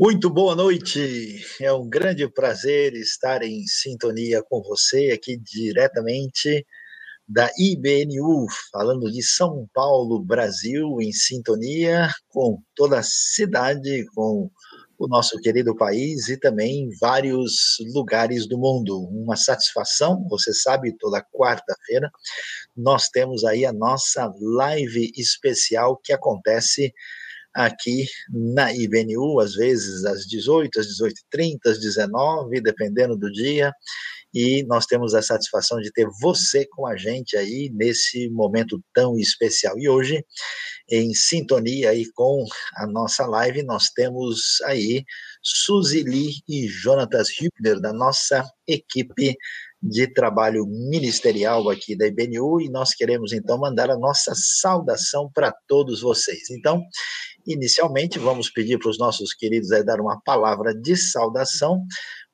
Muito boa noite. É um grande prazer estar em sintonia com você aqui diretamente da IBNU, falando de São Paulo, Brasil, em sintonia com toda a cidade, com o nosso querido país e também vários lugares do mundo. Uma satisfação, você sabe, toda quarta-feira nós temos aí a nossa live especial que acontece aqui na IBNU, às vezes às 18, às 18h30, às 19 dependendo do dia. E nós temos a satisfação de ter você com a gente aí nesse momento tão especial. E hoje, em sintonia aí com a nossa live, nós temos aí Suzy Lee e Jonatas Hübner, da nossa equipe de trabalho ministerial aqui da IBNU, e nós queremos então mandar a nossa saudação para todos vocês. Então, Inicialmente, vamos pedir para os nossos queridos aí dar uma palavra de saudação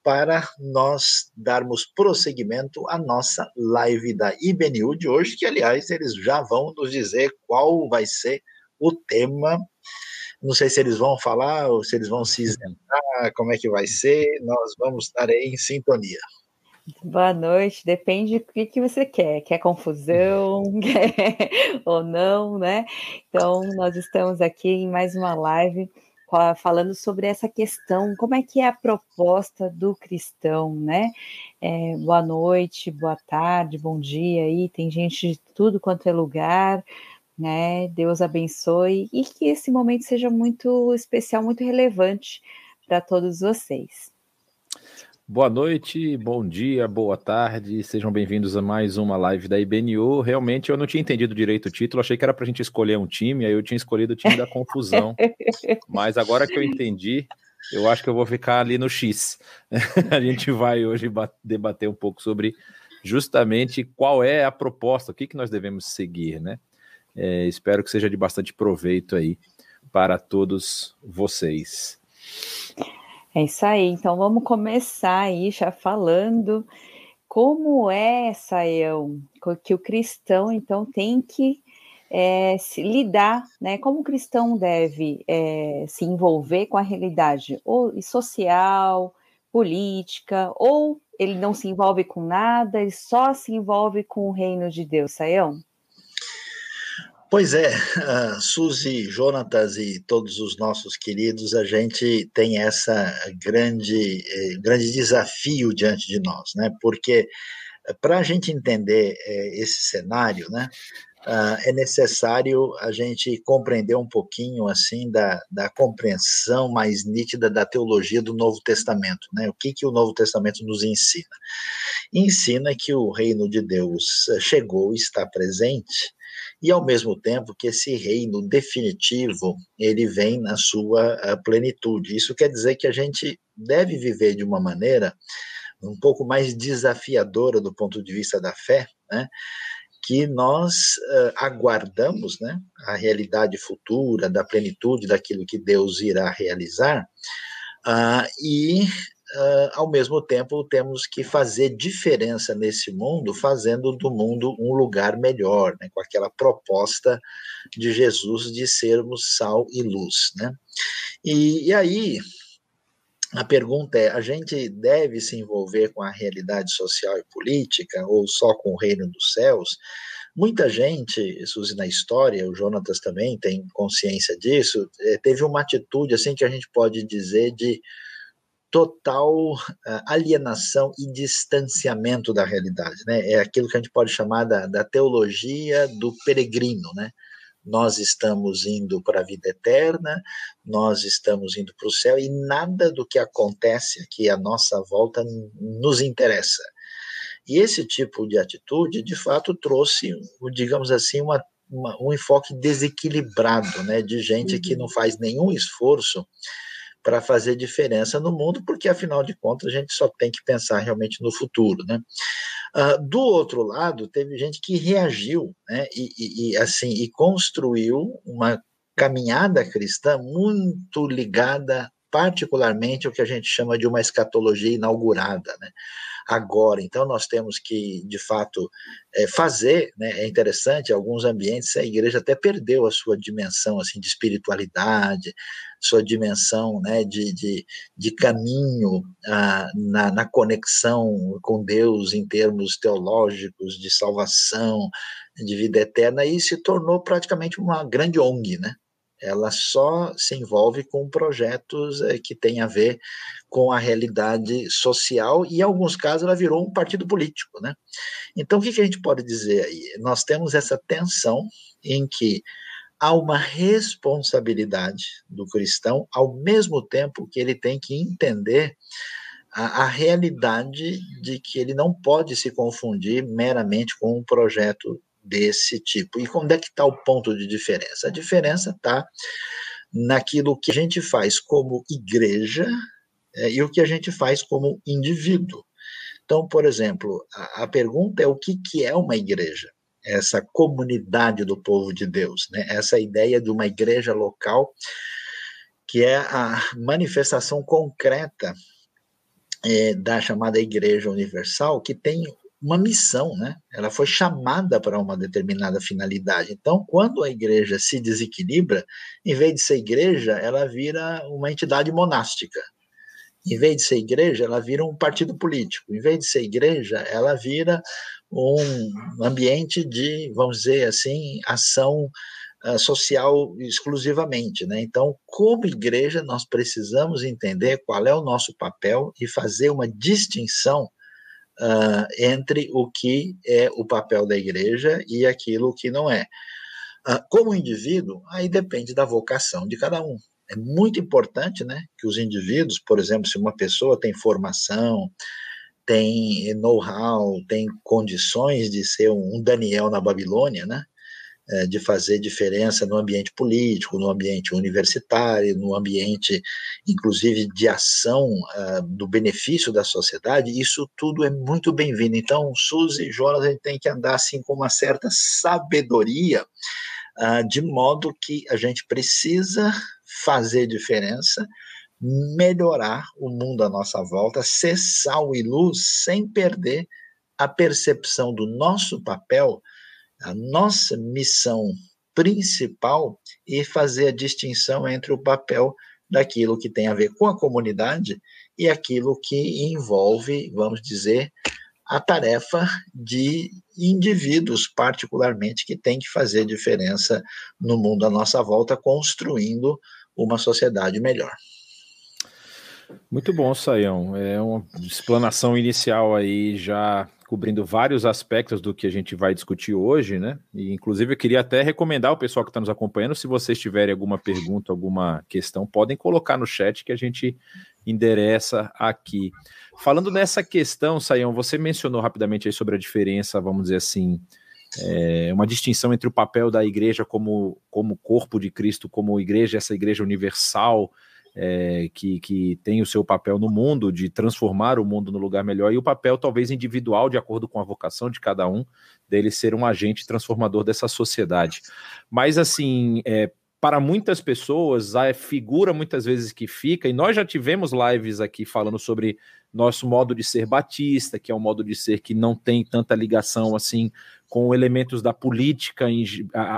para nós darmos prosseguimento à nossa live da IBNU de hoje, que, aliás, eles já vão nos dizer qual vai ser o tema. Não sei se eles vão falar ou se eles vão se isentar, como é que vai ser, nós vamos estar aí em sintonia. Boa noite, depende do que, que você quer. Quer confusão quer, ou não, né? Então, nós estamos aqui em mais uma live falando sobre essa questão, como é que é a proposta do cristão, né? É, boa noite, boa tarde, bom dia aí, tem gente de tudo quanto é lugar, né? Deus abençoe e que esse momento seja muito especial, muito relevante para todos vocês. Boa noite, bom dia, boa tarde, sejam bem-vindos a mais uma live da IBNU. Realmente eu não tinha entendido direito o título, achei que era para a gente escolher um time, aí eu tinha escolhido o time da confusão. Mas agora que eu entendi, eu acho que eu vou ficar ali no X. a gente vai hoje debater um pouco sobre justamente qual é a proposta, o que, que nós devemos seguir, né? É, espero que seja de bastante proveito aí para todos vocês. É isso aí. Então vamos começar aí já falando como é, Saião, que o cristão então tem que é, se lidar, né? Como o cristão deve é, se envolver com a realidade ou social, política, ou ele não se envolve com nada, ele só se envolve com o reino de Deus, Saião? Pois é, uh, Suzy, Jonatas e todos os nossos queridos, a gente tem essa grande, eh, grande desafio diante de nós, né? Porque eh, para a gente entender eh, esse cenário, né, uh, é necessário a gente compreender um pouquinho assim da, da compreensão mais nítida da teologia do Novo Testamento, né? O que que o Novo Testamento nos ensina? Ensina que o reino de Deus chegou, está presente e ao mesmo tempo que esse reino definitivo ele vem na sua eh, plenitude. Isso quer dizer que a gente deve viver de uma maneira um pouco mais desafiadora do ponto de vista da fé, né? que nós uh, aguardamos né, a realidade futura, da plenitude daquilo que Deus irá realizar, uh, e uh, ao mesmo tempo, temos que fazer diferença nesse mundo, fazendo do mundo um lugar melhor, né, com aquela proposta de Jesus de sermos sal e luz. Né? E, e aí, a pergunta é: a gente deve se envolver com a realidade social e política, ou só com o reino dos céus? Muita gente, Suzy, na história, o Jonatas também tem consciência disso, eh, teve uma atitude assim que a gente pode dizer de total uh, alienação e distanciamento da realidade, né? É aquilo que a gente pode chamar da, da teologia do peregrino, né? Nós estamos indo para a vida eterna, nós estamos indo para o céu e nada do que acontece aqui à nossa volta nos interessa. E esse tipo de atitude, de fato, trouxe, digamos assim, uma, uma um enfoque desequilibrado, né? De gente uhum. que não faz nenhum esforço para fazer diferença no mundo, porque afinal de contas a gente só tem que pensar realmente no futuro, né? Uh, do outro lado, teve gente que reagiu, né? E, e, e, assim e construiu uma caminhada cristã muito ligada particularmente ao que a gente chama de uma escatologia inaugurada, né? Agora. Então, nós temos que, de fato, é, fazer, né? é interessante, alguns ambientes a igreja até perdeu a sua dimensão assim, de espiritualidade, sua dimensão né, de, de, de caminho ah, na, na conexão com Deus em termos teológicos, de salvação, de vida eterna, e se tornou praticamente uma grande ONG, né? Ela só se envolve com projetos é, que têm a ver com a realidade social e, em alguns casos, ela virou um partido político. Né? Então, o que, que a gente pode dizer aí? Nós temos essa tensão em que há uma responsabilidade do cristão, ao mesmo tempo que ele tem que entender a, a, realidade de que ele não pode se confundir meramente com um projeto desse tipo. E onde é que está o ponto de diferença? A diferença está naquilo que a gente faz como igreja é, e o que a gente faz como indivíduo. Então, por exemplo, a, a pergunta é o que, que é uma igreja? Essa comunidade do povo de Deus, né? essa ideia de uma igreja local, que é a manifestação concreta é, da chamada Igreja Universal, que tem uma missão, né? Ela foi chamada para uma determinada finalidade. Então, quando a igreja se desequilibra, em vez de ser igreja, ela vira uma entidade monástica. Em vez de ser igreja, ela vira um partido político. Em vez de ser igreja, ela vira um ambiente de, vamos dizer assim, ação uh, social exclusivamente, né? Então, como igreja, nós precisamos entender qual é o nosso papel e fazer uma distinção uh, entre o que é o papel da igreja e aquilo que não é. Uh, como indivíduo, aí depende da vocação de cada um. É muito importante né, que os indivíduos, por exemplo, se uma pessoa tem formação, tem know-how, tem condições de ser um Daniel na Babilônia, né? É, de fazer diferença no ambiente político, no ambiente universitário, no ambiente, inclusive, de ação uh, do benefício da sociedade, isso tudo é muito bem-vindo. Então, Suzy e Jonas, a gente tem que andar assim com uma certa sabedoria, uh, de modo que a gente precisa fazer diferença, melhorar o mundo à nossa volta, ser sal e luz sem perder a percepção do nosso papel a nossa missão principal e fazer a distinção entre o papel daquilo que tem a ver com a comunidade e aquilo que envolve, vamos dizer, a tarefa de indivíduos, particularmente, que tem que fazer diferença no mundo à nossa volta, construindo uma sociedade melhor. Muito bom, Saião. É uma explanação inicial aí já cobrindo vários aspectos do que a gente vai discutir hoje, né? E inclusive eu queria até recomendar ao pessoal que está nos acompanhando, se vocês tiverem alguma pergunta, alguma questão, podem colocar no chat que a gente endereça aqui. Falando nessa questão, Saião, você mencionou rapidamente aí sobre a diferença, vamos dizer assim, é, uma distinção entre o papel da igreja como, como corpo de Cristo, como igreja, essa igreja universal, é, que, que tem o seu papel no mundo, de transformar o mundo no lugar melhor, e o papel talvez individual, de acordo com a vocação de cada um, dele ser um agente transformador dessa sociedade. Mas, assim, é, para muitas pessoas, a figura muitas vezes que fica, e nós já tivemos lives aqui falando sobre nosso modo de ser batista, que é um modo de ser que não tem tanta ligação assim com elementos da política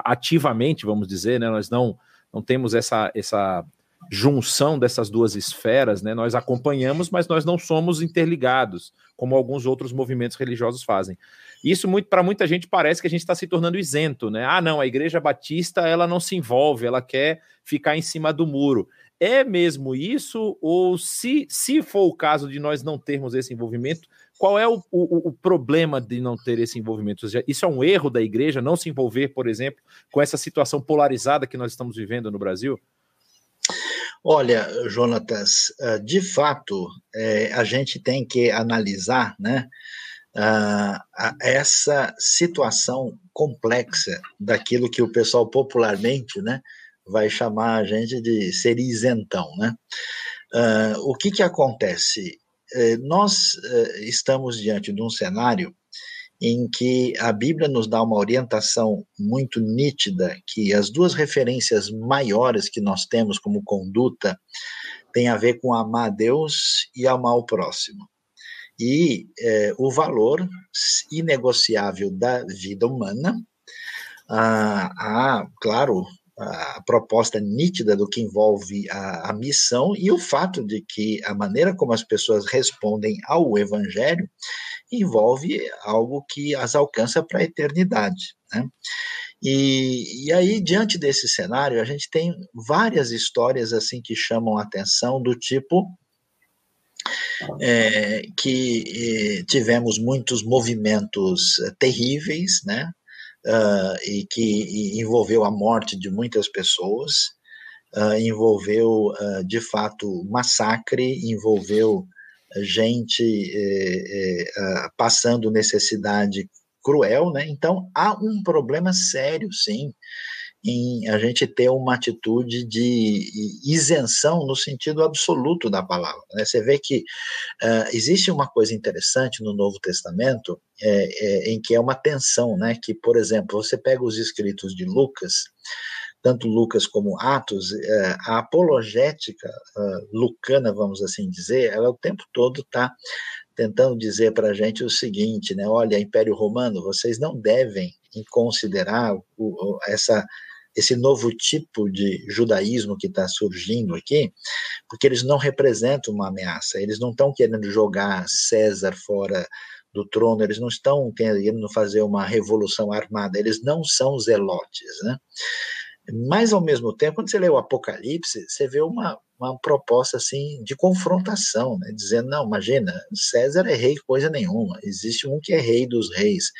ativamente, vamos dizer, né? Nós não, não temos essa, essa junção dessas duas esferas, né? Nós acompanhamos, mas nós não somos interligados, como alguns outros movimentos religiosos fazem. Isso muito para muita gente parece que a gente está se tornando isento, né? Ah, não, a Igreja Batista ela não se envolve, ela quer ficar em cima do muro. É mesmo isso? Ou se, se for o caso de nós não termos esse envolvimento, qual é o, o, o, problema de não ter esse envolvimento? Isso é um erro da igreja não se envolver, por exemplo, com essa situação polarizada que nós estamos vivendo no Brasil? Olha, Jonatas, eh, de fato, é, a gente tem que analisar né, essa situação complexa daquilo que o pessoal popularmente né, vai chamar a gente de ser isentão. Né? Uh, o que, que acontece? nós estamos diante de um cenário em que a Bíblia nos dá uma orientação muito nítida que as duas referências maiores que nós temos como conduta têm a ver com amar a Deus e amar o próximo. e é, o valor inegociável da vida humana, a, a claro, a proposta nítida do que envolve a, a, missão e o fato de que a maneira como as pessoas respondem ao evangelho envolve algo que as alcança para a eternidade. Né? E, e aí, diante desse cenário, a gente tem várias histórias assim que chamam a atenção, do tipo é, que eh, tivemos muitos movimentos eh, terríveis, né? Uh, e que envolveu a morte de muitas pessoas, uh, envolveu uh, de fato massacre, envolveu gente eh, eh, passando necessidade cruel, né? Então há um problema sério, sim, em a gente ter uma atitude de isenção no sentido absoluto da palavra. Né? Você vê que uh, existe uma coisa interessante no Novo Testamento é, é, em que é uma tensão, né? Que, por exemplo, você pega os escritos de Lucas, tanto Lucas como Atos, é, a apologética lucana, vamos assim dizer, ela o tempo todo está tentando dizer para a gente o seguinte, né? Olha, Império Romano, vocês não devem considerar essa esse novo tipo de judaísmo que está surgindo aqui, porque eles não representam uma ameaça, eles não estão querendo jogar César fora do trono, eles não estão querendo fazer uma revolução armada, eles não são zelotes, né? Mas, ao mesmo tempo, quando você lê o Apocalipse, você vê uma, uma proposta assim de confrontação, né? dizendo, não, imagina, César é rei coisa nenhuma, existe um que é rei dos reis.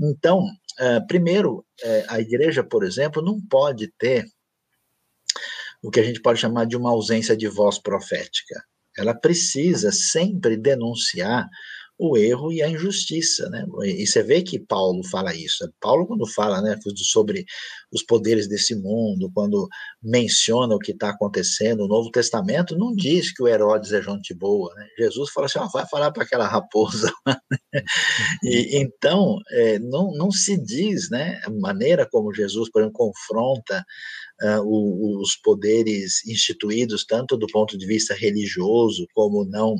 Então, uh, primeiro, uh, a igreja, por exemplo, não pode ter o que a gente pode chamar de uma ausência de voz profética. Ela precisa sempre denunciar o erro e a injustiça, né? E você vê que Paulo fala isso. Paulo quando fala, né, sobre os poderes desse mundo, quando menciona o que está acontecendo, o Novo Testamento não diz que o Herodes é gente boa, né? Jesus fala assim, ó, vai falar para aquela raposa. e então é, não, não se diz, né, a maneira como Jesus, por exemplo, confronta uh, o, os poderes instituídos tanto do ponto de vista religioso como não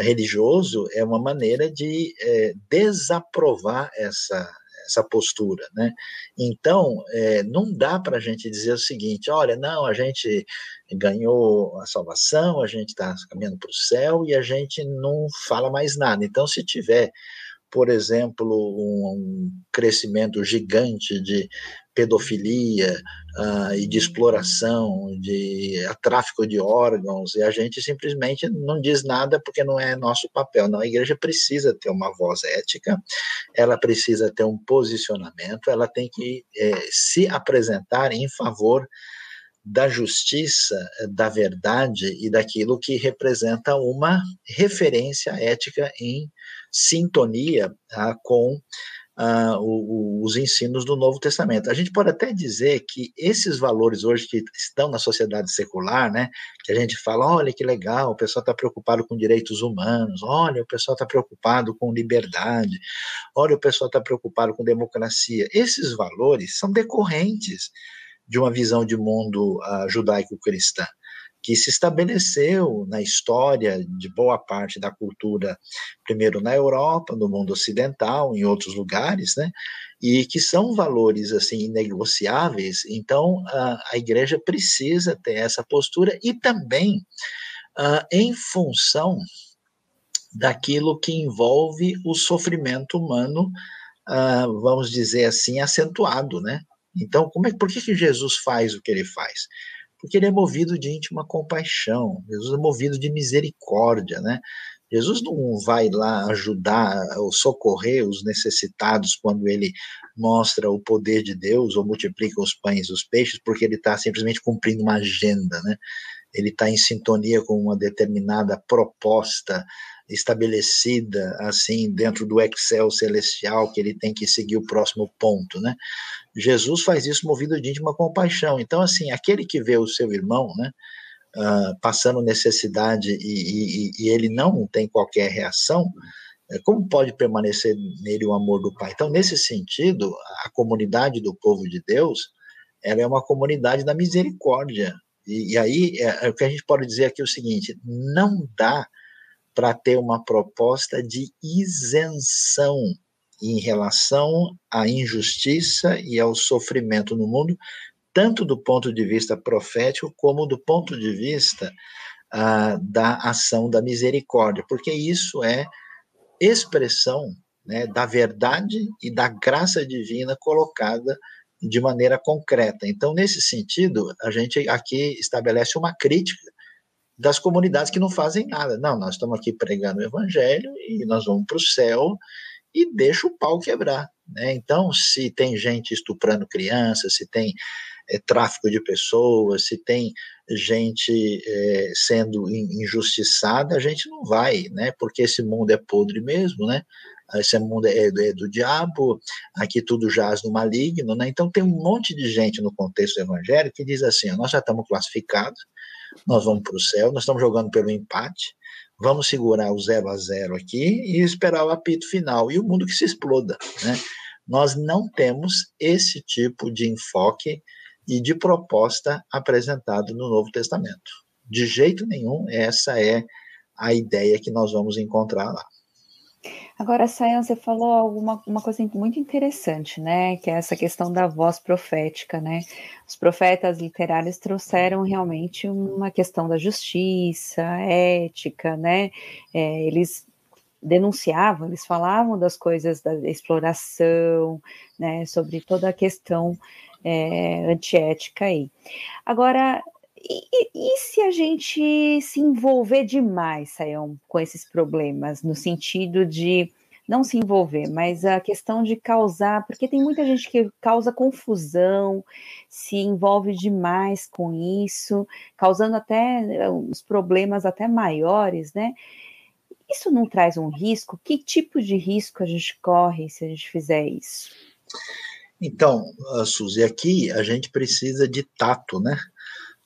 religioso é uma maneira de é, desaprovar essa, essa postura, né? Então, é, não dá para a gente dizer o seguinte, olha, não, a gente ganhou a salvação, a gente está caminhando para o céu e a gente não fala mais nada. Então, se tiver por exemplo, um, crescimento gigante de pedofilia uh, e de exploração, de tráfico de órgãos, e a gente simplesmente não diz nada porque não é nosso papel. Não, a igreja precisa ter uma voz ética, ela precisa ter um posicionamento, ela tem que eh, se apresentar em favor da justiça, da verdade e daquilo que representa uma referência ética em sintonia ah, com ah, o, os ensinos do Novo Testamento. A gente pode até dizer que esses valores hoje que estão na sociedade secular, né, que a gente fala, olha que legal, o pessoal está preocupado com direitos humanos, olha, o pessoal está preocupado com liberdade, olha, o pessoal está preocupado com democracia. Esses valores são decorrentes de uma visão de mundo uh, judaico-cristã que se estabeleceu na história de boa parte da cultura, primeiro na Europa, no mundo ocidental, em outros lugares, né? E que são valores assim inegociáveis. Então, a, a igreja precisa ter essa postura e também em função daquilo que envolve o sofrimento humano, vamos dizer assim, acentuado, né? Então, como é, por que, que Jesus faz o que ele faz? Porque ele é movido de íntima compaixão, Jesus é movido de misericórdia, né? Jesus não vai lá ajudar ou socorrer os necessitados quando ele mostra o poder de Deus ou multiplica os pães e os peixes, porque ele está simplesmente cumprindo uma agenda, né? Ele está em sintonia com uma determinada proposta estabelecida assim dentro do Excel celestial que ele tem que seguir o próximo ponto, né? Jesus faz isso movido de íntima compaixão. Então, assim, aquele que vê o seu irmão, né, uh, passando necessidade e, e, e, ele não tem qualquer reação, é, como pode permanecer nele o amor do Pai? Então, nesse sentido, a comunidade do povo de Deus, ela é uma comunidade da misericórdia. E, e aí, é, é, o que a gente pode dizer aqui é o seguinte: não dá para ter uma proposta de isenção em relação à injustiça e ao sofrimento no mundo, tanto do ponto de vista profético como do ponto de vista ah, da ação da misericórdia, porque isso é expressão né, da verdade e da graça divina colocada de maneira concreta. Então, nesse sentido, a gente aqui estabelece uma crítica das comunidades que não fazem nada. Não, nós estamos aqui pregando o evangelho e nós vamos para o céu e deixa o pau quebrar. Né? Então, se tem gente estuprando crianças, se tem é, tráfico de pessoas, se tem gente é, sendo injustiçada, a gente não vai, né? Porque esse mundo é podre mesmo, né? Esse mundo é, é do diabo, aqui tudo jaz no maligno, né? Então tem um monte de gente no contexto evangélico que diz assim: nós já estamos classificados, nós vamos para o céu, nós estamos jogando pelo empate, vamos segurar o zero a zero aqui e esperar o apito final e o mundo que se exploda, né? Nós não temos esse tipo de enfoque e de proposta apresentado no Novo Testamento. De jeito nenhum, essa é a ideia que nós vamos encontrar lá. Agora, Sayan, você falou alguma uma coisa muito interessante, né? Que é essa questão da voz profética, né? Os profetas literários trouxeram realmente uma questão da justiça, ética, né? É, eles denunciavam, eles falavam das coisas da exploração, né? Sobre toda a questão é, antiética aí. Agora, e, e, se a gente se envolver demais, Sayão, com esses problemas, no sentido de não se envolver, mas a questão de causar, porque tem muita gente que causa confusão, se envolve demais com isso, causando até os problemas até maiores, né? Isso não traz um risco? Que tipo de risco a gente corre se a gente fizer isso? Então, Suzy, aqui a gente precisa de tato, né?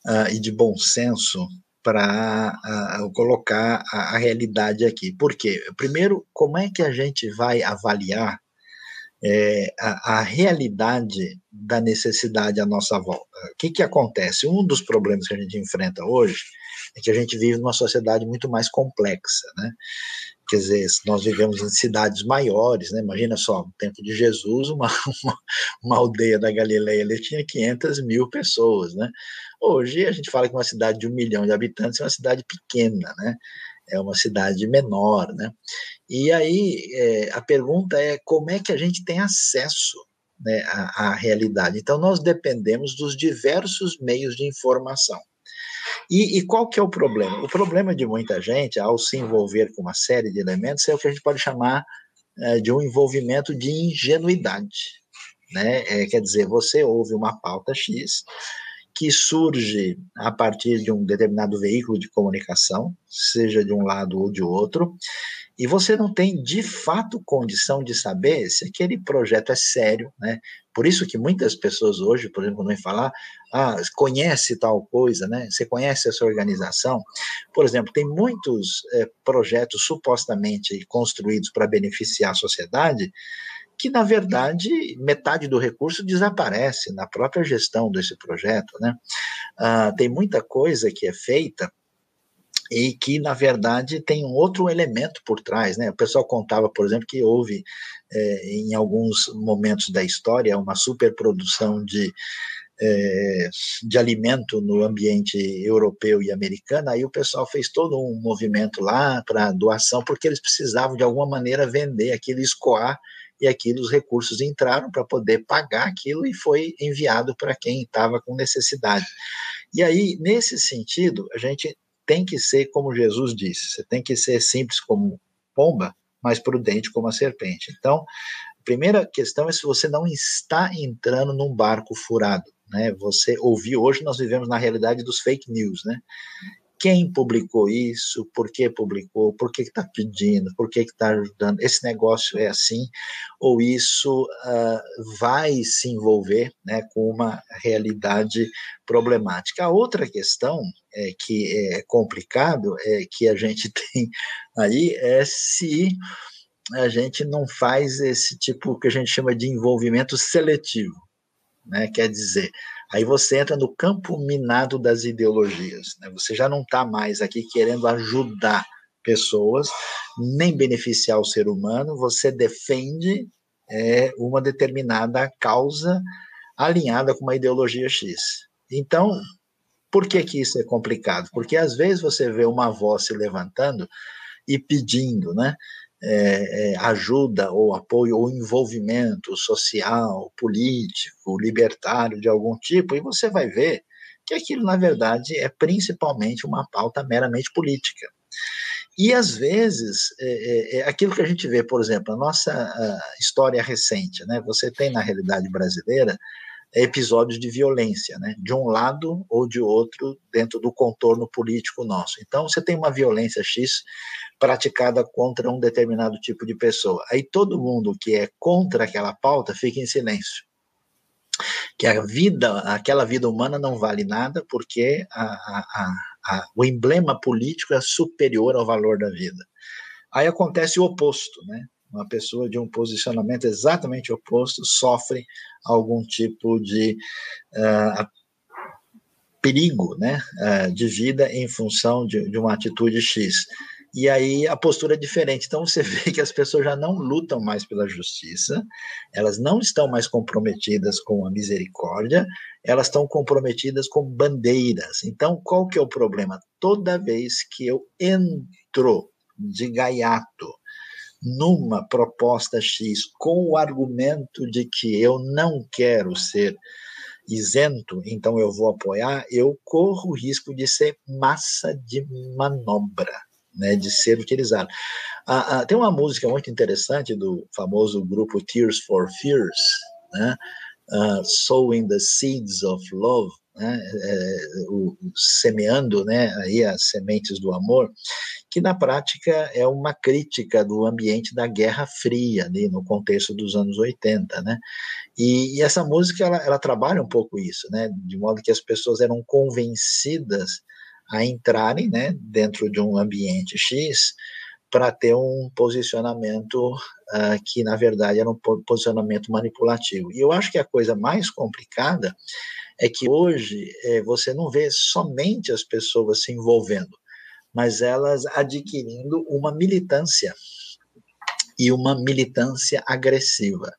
Uh, e de bom senso para uh, colocar a, a, realidade aqui. Por quê? Primeiro, como é que a gente vai avaliar é, a, a, realidade da necessidade à nossa volta? O que, que acontece? Um dos problemas que a gente enfrenta hoje é que a gente vive numa sociedade muito mais complexa, né? Quer dizer, nós vivemos em cidades maiores, né? Imagina só, no tempo de Jesus, uma, uma, uma aldeia da Galileia ali tinha 500 mil pessoas, né? Hoje a gente fala que uma cidade de um milhão de habitantes é uma cidade pequena, né? É uma cidade menor, né? E aí é, a pergunta é como é que a gente tem acesso né, à, à realidade? Então nós dependemos dos diversos meios de informação. E, e, qual que é o problema? O problema de muita gente, ao se envolver com uma série de elementos, é o que a gente pode chamar é, de um envolvimento de ingenuidade. Né? É, quer dizer, você ouve uma pauta X que surge a partir de um determinado veículo de comunicação, seja de um lado ou de outro, e você não tem de fato condição de saber se aquele projeto é sério, né? Por isso que muitas pessoas hoje, por exemplo, vão falar, ah, conhece tal coisa, né? Você conhece essa organização? Por exemplo, tem muitos é, projetos supostamente construídos para beneficiar a sociedade, que na verdade metade do recurso desaparece na própria gestão desse projeto, né? Ah, tem muita coisa que é feita e que, na verdade, tem um outro elemento por trás. Né? O pessoal contava, por exemplo, que houve, é, em alguns momentos da história, uma superprodução de, é, de alimento no ambiente europeu e americano, aí o pessoal fez todo um movimento lá para doação, porque eles precisavam, de alguma maneira, vender aquilo, escoar, e aquilo os recursos entraram para poder pagar aquilo e foi enviado para quem estava com necessidade. E aí, nesse sentido, a gente tem que ser como Jesus disse, você tem que ser simples como pomba, mas prudente como a serpente. Então, a primeira questão é se você não está entrando num barco furado. Né? Você ouviu, hoje nós vivemos na realidade dos fake news, né? Quem publicou isso, por que publicou, por que está pedindo, por que está ajudando, esse negócio é assim, ou isso uh, vai se envolver né, com uma realidade problemática. A outra questão é, que é complicado, é, que a gente tem aí, é se a gente não faz esse tipo que a gente chama de envolvimento seletivo. Né? Quer dizer, Aí você entra no campo minado das ideologias. Né? Você já não está mais aqui querendo ajudar pessoas, nem beneficiar o ser humano, você defende é, uma determinada causa alinhada com uma ideologia X. Então, por que, que isso é complicado? Porque às vezes você vê uma voz se levantando e pedindo né, é, ajuda ou apoio ou envolvimento social, político, libertário de algum tipo, e você vai ver que aquilo, na verdade, é principalmente uma pauta meramente política. E, às vezes, é, é, é aquilo que a gente vê, por exemplo, a nossa a história recente, né? Você tem, na realidade brasileira, episódios de violência, né? De um lado ou de outro, dentro do contorno político nosso. Então, você tem uma violência X praticada contra um determinado tipo de pessoa. Aí todo mundo que é contra aquela pauta fica em silêncio que a vida, aquela vida humana não vale nada porque a, a, a, o emblema político é superior ao valor da vida. Aí acontece o oposto, né? Uma pessoa de um posicionamento exatamente oposto sofre algum tipo de uh, perigo, né, uh, de vida em função de, de uma atitude X. E aí a postura é diferente. Então você vê que as pessoas já não lutam mais pela justiça, elas não estão mais comprometidas com a misericórdia, elas estão comprometidas com bandeiras. Então qual que é o problema? Toda vez que eu entro de gaiato numa proposta X com o argumento de que eu não quero ser isento, então eu vou apoiar, eu corro o risco de ser massa de manobra né, de ser utilizado. Ah, ah, tem uma música muito interessante do famoso grupo Tears for Fears, né, uh, Sowing the Seeds of Love, né, é, o, semeando né, aí as sementes do amor, que na prática é uma crítica do ambiente da Guerra Fria, ali no contexto dos anos 80, né? E, e essa música ela, ela, trabalha um pouco isso, né? De modo que as pessoas eram convencidas a entrarem né, dentro de um ambiente X para ter um posicionamento uh, que, na verdade, era um posicionamento manipulativo. E eu acho que a coisa mais complicada é que hoje é, você não vê somente as pessoas se envolvendo, mas elas adquirindo uma militância e uma militância agressiva.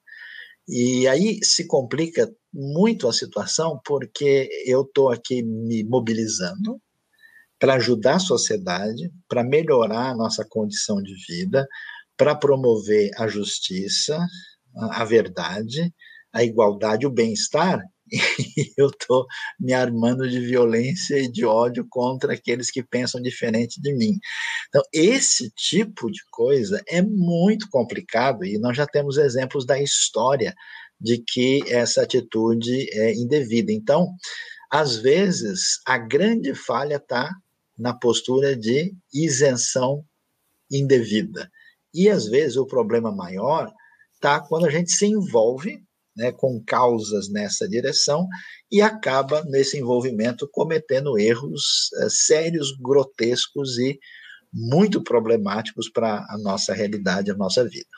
E aí se complica muito a situação, porque eu estou aqui me mobilizando, para ajudar a sociedade, para melhorar a nossa condição de vida, para promover a justiça, a verdade, a igualdade, o bem-estar, e eu estou me armando de violência e de ódio contra aqueles que pensam diferente de mim. Então, esse tipo de coisa é muito complicado e nós já temos exemplos da história de que essa atitude é indevida. Então, às vezes, a grande falha está na postura de isenção indevida. E às vezes o problema maior está quando a gente se envolve né, com causas nessa direção e acaba nesse envolvimento cometendo erros é, sérios, grotescos e muito problemáticos para a nossa realidade, a nossa vida.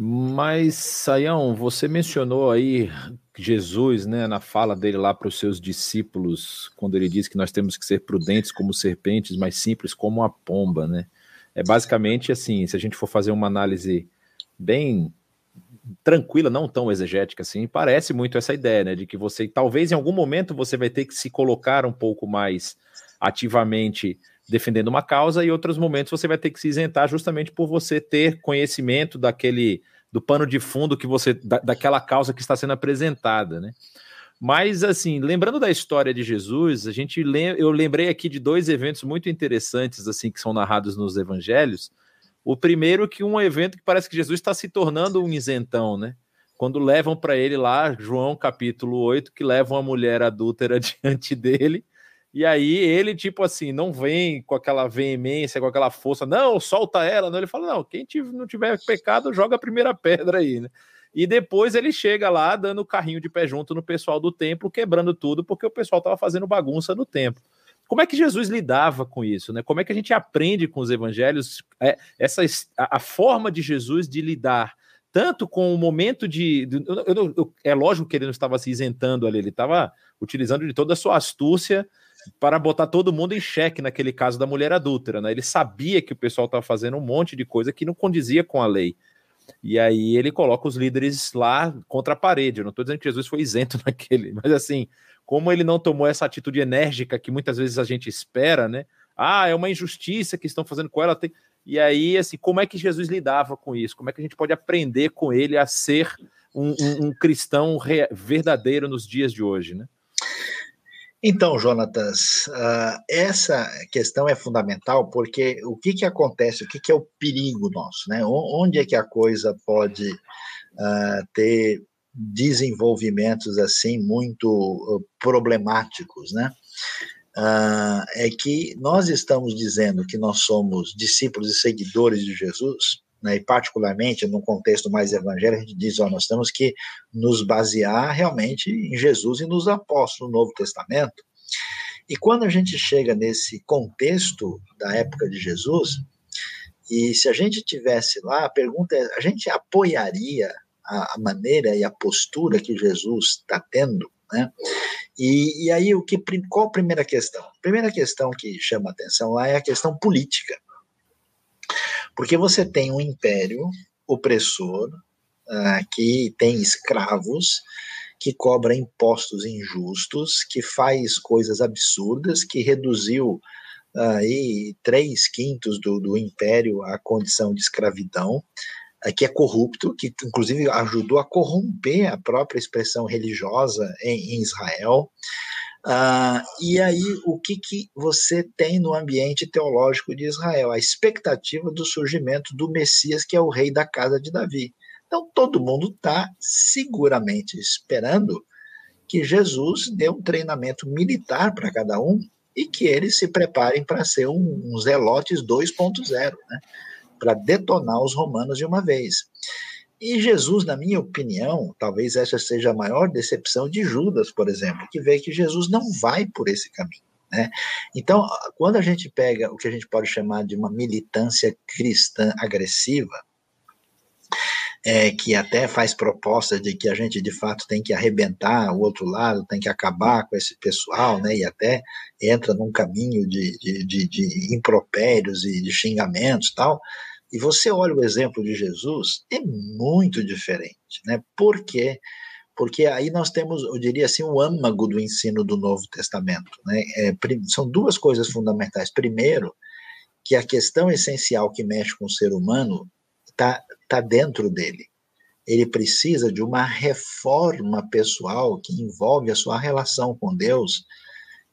Mas, Saião, você mencionou aí Jesus, né, na fala dele lá para os seus discípulos, quando ele diz que nós temos que ser prudentes como serpentes, mas simples como a pomba, né? É basicamente assim, se a gente for fazer uma análise bem tranquila, não tão exegética assim, parece muito essa ideia, né, de que você talvez em algum momento você vai ter que se colocar um pouco mais ativamente defendendo uma causa e outros momentos você vai ter que se isentar justamente por você ter conhecimento daquele do pano de fundo que você da, daquela causa que está sendo apresentada, né? Mas assim, lembrando da história de Jesus, a gente eu lembrei aqui de dois eventos muito interessantes assim que são narrados nos evangelhos. O primeiro que um evento que parece que Jesus está se tornando um isentão, né? Quando levam para ele lá, João capítulo 8, que levam a mulher adúltera diante dele e aí ele, tipo assim, não vem com aquela veemência, com aquela força, não, solta ela, não. Ele fala, não, quem não tiver pecado, joga a primeira pedra aí, né? E depois ele chega lá dando carrinho de pé junto no pessoal do templo, quebrando tudo, porque o pessoal estava fazendo bagunça no templo. Como é que Jesus lidava com isso, né? Como é que a gente aprende com os evangelhos é, essa, a, a forma de Jesus de lidar tanto com o momento de. de eu, eu, eu, é lógico que ele não estava se isentando ali, ele estava utilizando de toda a sua astúcia para botar todo mundo em xeque naquele caso da mulher adúltera, né? Ele sabia que o pessoal estava fazendo um monte de coisa que não condizia com a lei. E aí ele coloca os líderes lá contra a parede. Eu não estou dizendo que Jesus foi isento naquele, mas assim, como ele não tomou essa atitude enérgica que muitas vezes a gente espera, né? Ah, é uma injustiça que estão fazendo com ela. Tem... E aí, assim, como é que Jesus lidava com isso? Como é que a gente pode aprender com ele a ser um, um, um cristão verdadeiro nos dias de hoje, né? Então, Jonatas, uh, essa questão é fundamental porque o que, que acontece, o que, que é o perigo nosso, né? Onde é que a coisa pode uh, ter desenvolvimentos assim muito uh, problemáticos, né? é que nós estamos dizendo que nós somos discípulos e seguidores de Jesus, né, e particularmente no contexto mais evangélico, a gente diz, ó, nós temos que nos basear realmente em Jesus e nos apóstolos do Novo Testamento. E quando a gente chega nesse contexto da época de Jesus, e se a gente tivesse lá, a pergunta é, a gente apoiaria a, a maneira e a postura que Jesus está tendo, né? E, e aí, o que, qual a primeira questão? A primeira questão que chama atenção lá é a questão política. Porque você tem um império opressor uh, que tem escravos, que cobra impostos injustos, que faz coisas absurdas, que reduziu aí três quintos do, do império à condição de escravidão, uh, que é corrupto, que inclusive ajudou a corromper a própria expressão religiosa em, em Israel. Ah, e aí, o que, que você tem no ambiente teológico de Israel? A expectativa do surgimento do Messias, que é o rei da casa de Davi. Então, todo mundo está seguramente esperando que Jesus dê um treinamento militar para cada um e que eles se preparem para ser um, um Zelotes 2.0, né? para detonar os romanos de uma vez. E Jesus, na minha opinião, talvez essa seja a maior decepção de Judas, por exemplo, que vê que Jesus não vai por esse caminho. Né? Então, quando a gente pega o que a gente pode chamar de uma militância cristã agressiva, é, que até faz proposta de que a gente de fato tem que arrebentar o outro lado, tem que acabar com esse pessoal, né, e até entra num caminho de, de, de, de impropérios e de xingamentos tal, e você olha o exemplo de Jesus, é muito diferente, né? Por quê? Porque aí nós temos, eu diria assim, o âmago do ensino do Novo Testamento, né? É, são duas coisas fundamentais. Primeiro, que a questão essencial que mexe com o ser humano está tá dentro dele. Ele precisa de uma reforma pessoal que envolve a sua relação com Deus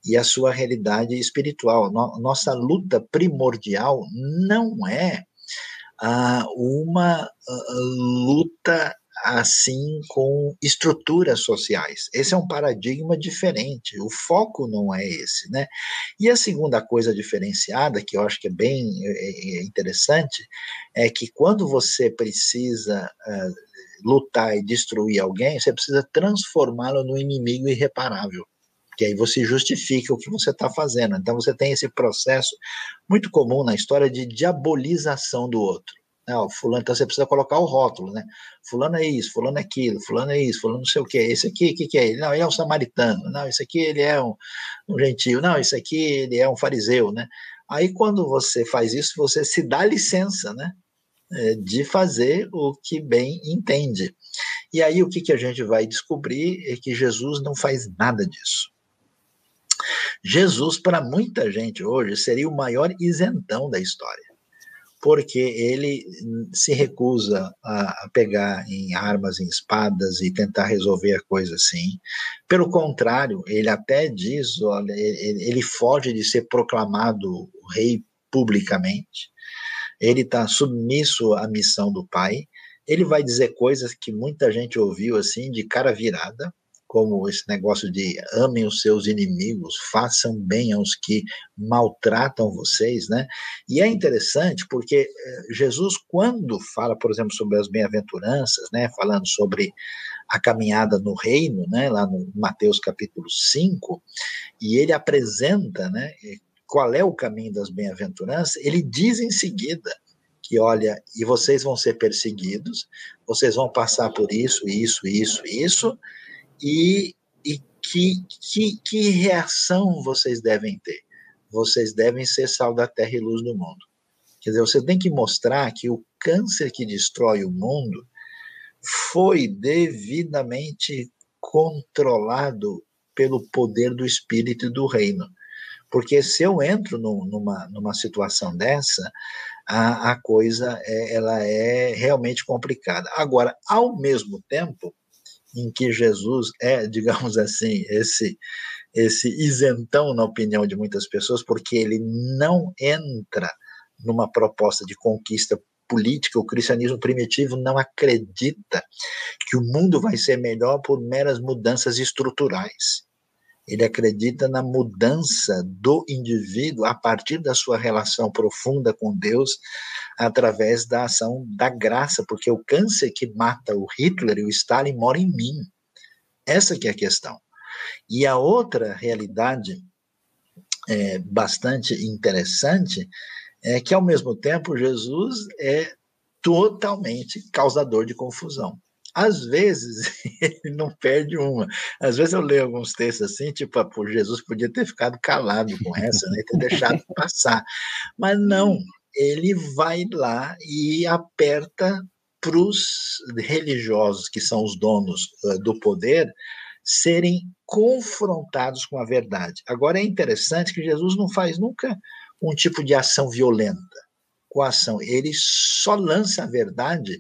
e a sua realidade espiritual. Nossa luta primordial não é a uma luta assim com estruturas sociais. Esse é um paradigma diferente. O foco não é esse, né? E a segunda coisa diferenciada que eu acho que é bem é, é interessante é que quando você precisa lutar e destruir alguém, você precisa transformá-lo no inimigo irreparável que aí você justifica o que você está fazendo. Então você tem esse processo muito comum na história de diabolização do outro. Não, fulano, então você precisa colocar o rótulo, né? Fulano é isso, fulano é aquilo, fulano é isso, fulano não sei o que. Esse aqui, o que, que é ele? Não, ele é um samaritano. Não, esse aqui ele é um, um gentio. Não, esse aqui ele é um fariseu, né? Aí quando você faz isso, você se dá licença, né? É, de fazer o que bem entende. E aí o que, que a gente vai descobrir é que Jesus não faz nada disso. Jesus, para muita gente hoje, seria o maior isentão da história, porque ele se recusa a, pegar em armas, em espadas e tentar resolver a coisa assim. Pelo contrário, ele até diz: olha, ele, foge de ser proclamado rei publicamente, ele está submisso à missão do Pai. Ele vai dizer coisas que muita gente ouviu assim de cara virada, como esse negócio de amem os seus inimigos, façam bem aos que maltratam vocês, né? E é interessante porque eh, Jesus, quando fala, por exemplo, sobre as bem-aventuranças, né, falando sobre a caminhada no reino, né, lá no Mateus capítulo 5, e ele apresenta, né, qual é o caminho das bem-aventuranças, ele diz em seguida que olha, e vocês vão ser perseguidos, vocês vão passar por isso, isso, isso, isso, e, e que, que, que reação vocês devem ter? Vocês devem ser sal da terra e luz do mundo. Quer dizer, você tem que mostrar que o câncer que destrói o mundo foi devidamente controlado pelo poder do espírito e do reino. Porque se eu entro no, numa, numa situação dessa, a, a coisa é, ela é realmente complicada. Agora, ao mesmo tempo em que Jesus é, digamos assim, esse esse isentão na opinião de muitas pessoas, porque ele não entra numa proposta de conquista política, o cristianismo primitivo não acredita que o mundo vai ser melhor por meras mudanças estruturais. Ele acredita na mudança do indivíduo a partir da sua relação profunda com Deus, através da ação da graça, porque o câncer que mata o Hitler e o Stalin mora em mim. Essa que é a questão. E a outra realidade é, bastante interessante é que, ao mesmo tempo, Jesus é totalmente causador de confusão às vezes ele não perde uma. Às vezes eu leio alguns textos assim, tipo, ah, pô, Jesus podia ter ficado calado com essa, né? Ter deixado passar. Mas não, ele vai lá e aperta para os religiosos, que são os donos uh, do poder, serem confrontados com a verdade. Agora é interessante que Jesus não faz nunca um tipo de ação violenta com a ação, ele só lança a verdade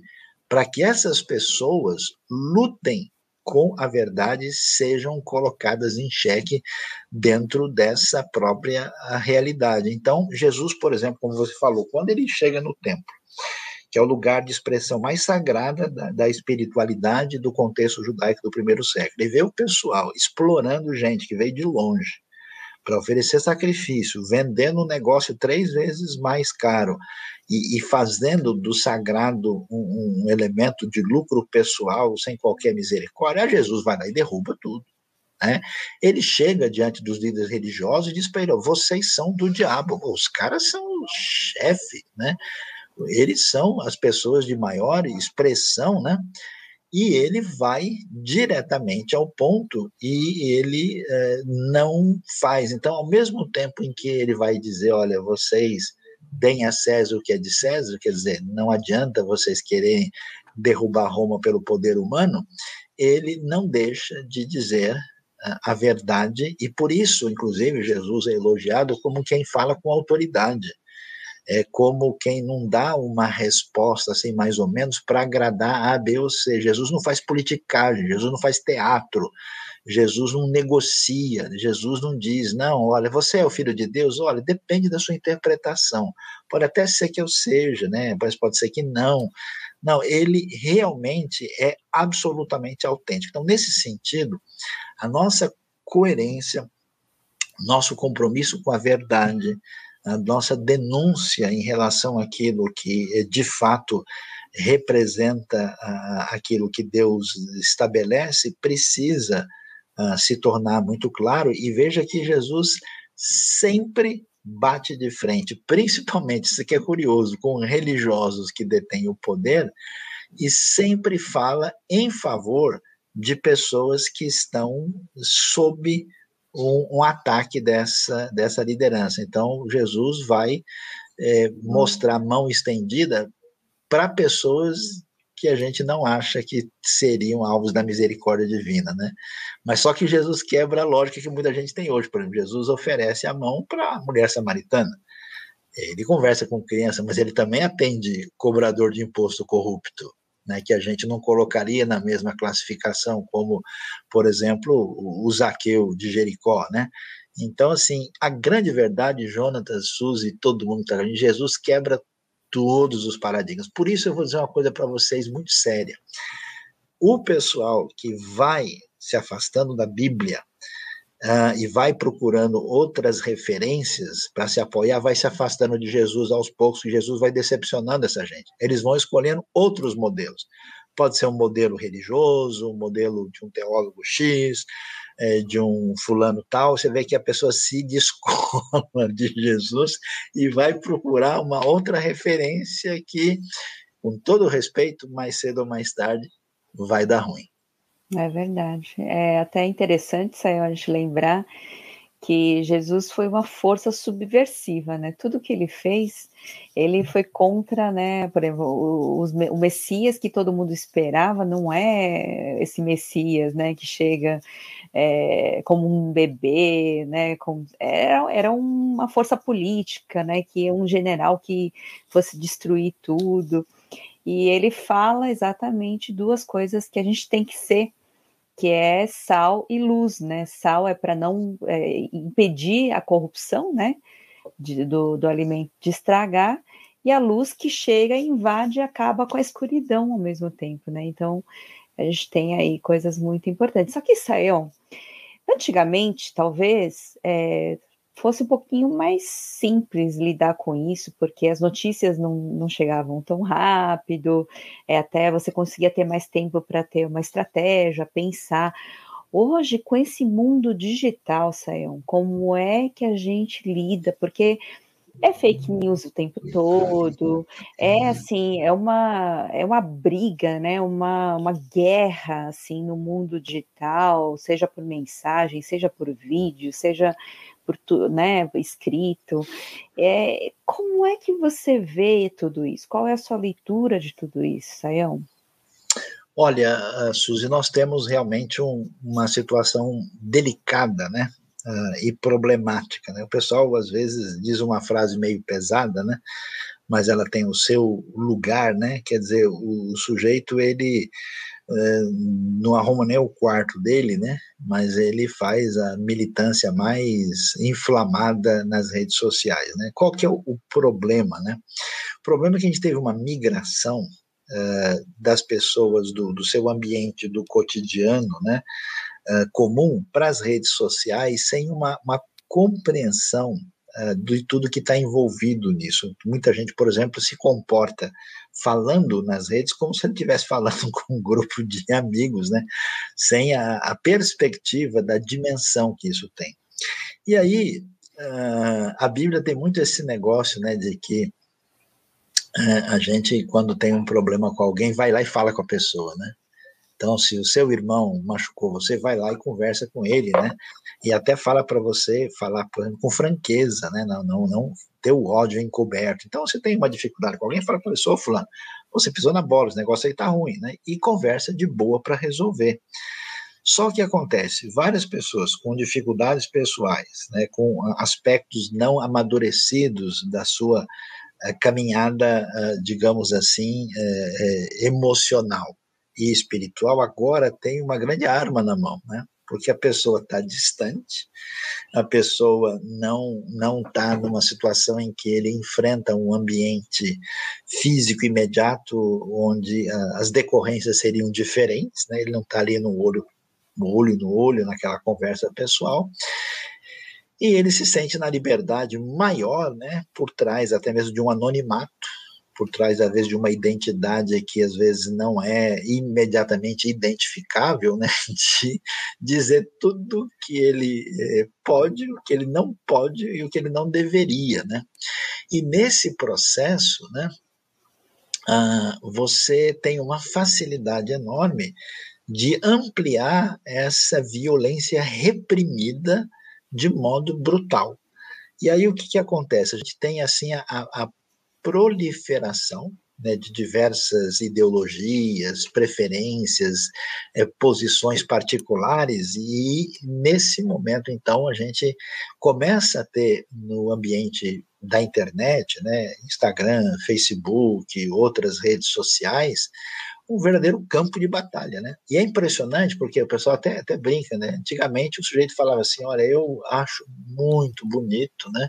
para que essas pessoas lutem com a verdade sejam colocadas em xeque dentro dessa própria realidade. Então, Jesus, por exemplo, como você falou, quando ele chega no templo, que é o lugar de expressão mais sagrada da, da espiritualidade do contexto judaico do primeiro século, ele vê o pessoal explorando gente que veio de longe, para oferecer sacrifício, vendendo um negócio três vezes mais caro e, e fazendo do sagrado um, um, elemento de lucro pessoal sem qualquer misericórdia, Jesus vai lá e derruba tudo. Né? Ele chega diante dos líderes religiosos e diz para ele: vocês são do diabo, os caras são o chefe, né? eles são as pessoas de maior expressão, né? e ele vai diretamente ao ponto e ele é, não faz. Então, ao mesmo tempo em que ele vai dizer, olha, vocês deem a César o que é de César, quer dizer, não adianta vocês quererem derrubar Roma pelo poder humano, ele não deixa de dizer a verdade, e por isso, inclusive, Jesus é elogiado como quem fala com autoridade é como quem não dá uma resposta assim mais ou menos para agradar A, C. Jesus não faz politicagem, Jesus não faz teatro, Jesus não negocia, Jesus não diz, não, olha, você é o filho de Deus, olha, depende da sua interpretação. Pode até ser que eu seja, né? Mas pode ser que não. Não, ele realmente é absolutamente autêntico. Então, nesse sentido, a nossa coerência, nosso compromisso com a verdade, a nossa denúncia em relação àquilo que eh, de fato representa aquilo que Deus estabelece precisa uh, se tornar muito claro e veja que Jesus sempre bate de frente, principalmente, isso que é curioso, com religiosos que detêm o poder e sempre fala em favor de pessoas que estão sob um, um ataque dessa, dessa liderança. Então, Jesus vai é, mostrar mão estendida para pessoas que a gente não acha que seriam alvos da misericórdia divina, né? Mas só que Jesus quebra a lógica que muita gente tem hoje. Por exemplo, Jesus oferece a mão para a mulher samaritana. Ele conversa com criança, mas ele também atende cobrador de imposto corrupto né, que a gente não colocaria na mesma classificação, como, por exemplo, o, Zaqueu de Jericó, né? Então, assim, a grande verdade, Jonatas, Suzy, todo mundo está Jesus quebra todos os paradigmas. Por isso eu vou dizer uma coisa para vocês muito séria. O pessoal que vai se afastando da Bíblia, uh, e vai procurando outras referências para se apoiar, vai se afastando de Jesus aos poucos, e Jesus vai decepcionando essa gente. Eles vão escolhendo outros modelos. Pode ser um modelo religioso, um modelo de um teólogo X, é, de um fulano tal, você vê que a pessoa se descola de Jesus e vai procurar uma outra referência que, com todo respeito, mais cedo ou mais tarde, vai dar ruim. É verdade. É até interessante, Sayão, a gente lembrar que Jesus foi uma força subversiva, né? Tudo que ele fez, ele foi contra, né? Por exemplo, o, o Messias que todo mundo esperava não é esse Messias, né? Que chega é, como um bebê, né? Era, era uma força política, né? Que é um general que fosse destruir tudo. E ele fala exatamente duas coisas que a gente tem que ser que é sal e luz, né? Sal é para não é, impedir a corrupção, né? De, do, do alimento de estragar, e a luz que chega, invade e acaba com a escuridão ao mesmo tempo, né? Então, a gente tem aí coisas muito importantes. Só que, Israel, antigamente, talvez, é, fosse um pouquinho mais simples lidar com isso, porque as notícias não, não chegavam tão rápido, é, até você conseguia ter mais tempo para ter uma estratégia, pensar. Hoje, com esse mundo digital, Sayão, como é que a gente lida? Porque é fake news o tempo todo, é assim, é uma, é uma briga, né? Uma, uma guerra assim no mundo digital, seja por mensagem, seja por vídeo, seja por tu, né, escrito. É, como é que você vê tudo isso? Qual é a sua leitura de tudo isso, Sayão? Olha, Suzy, nós temos realmente um, uma situação delicada, né? Uh, e problemática, né? O pessoal às vezes diz uma frase meio pesada, né? Mas ela tem o seu lugar, né? Quer dizer, o, o sujeito ele não arruma nem o quarto dele, né? Mas ele faz a militância mais inflamada nas redes sociais, né? Qual que é o, problema, né? O problema é que a gente teve uma migração uh, das pessoas do, do, seu ambiente, do cotidiano, né? Uh, comum para as redes sociais sem uma, uma compreensão de tudo que está envolvido nisso. Muita gente, por exemplo, se comporta falando nas redes como se ele estivesse falando com um grupo de amigos, né? Sem a, a perspectiva da dimensão que isso tem. E aí, uh, a Bíblia tem muito esse negócio, né, de que uh, a gente, quando tem um problema com alguém, vai lá e fala com a pessoa, né? Então, se o seu irmão machucou você, vai lá e conversa com ele, né? E até fala para você falar com franqueza, né? Não, não, não ter o ódio encoberto. Então, você tem uma dificuldade com alguém, fala para ele, sou fulano, você pisou na bola, esse negócio aí tá ruim, né? E conversa de boa para resolver. Só que acontece, várias pessoas com dificuldades pessoais, né, com aspectos não amadurecidos da sua eh, caminhada, eh, digamos assim, eh, emocional e espiritual, agora tem uma grande arma na mão, né? porque a pessoa está distante, a pessoa não não está numa situação em que ele enfrenta um ambiente físico imediato onde uh, as decorrências seriam diferentes, né? Ele não está ali no olho no olho no olho naquela conversa pessoal. E ele se sente na liberdade maior, né, por trás até mesmo de um anonimato, por trás, às vezes, de uma identidade que às vezes não é imediatamente identificável, né? De dizer tudo que ele eh, pode, o que ele não pode e o que ele não deveria, né? E nesse processo, né? Ah, você tem uma facilidade enorme de ampliar essa violência reprimida de modo brutal. E aí o que, que acontece? A gente tem assim a, a proliferação né, de diversas ideologias, preferências, é, posições particulares, e nesse momento, então, a gente começa a ter no ambiente da internet, né, Instagram, Facebook, outras redes sociais, um verdadeiro campo de batalha, né? E é impressionante porque o pessoal até, até brinca, né? Antigamente o sujeito falava assim, olha, eu acho muito bonito, né?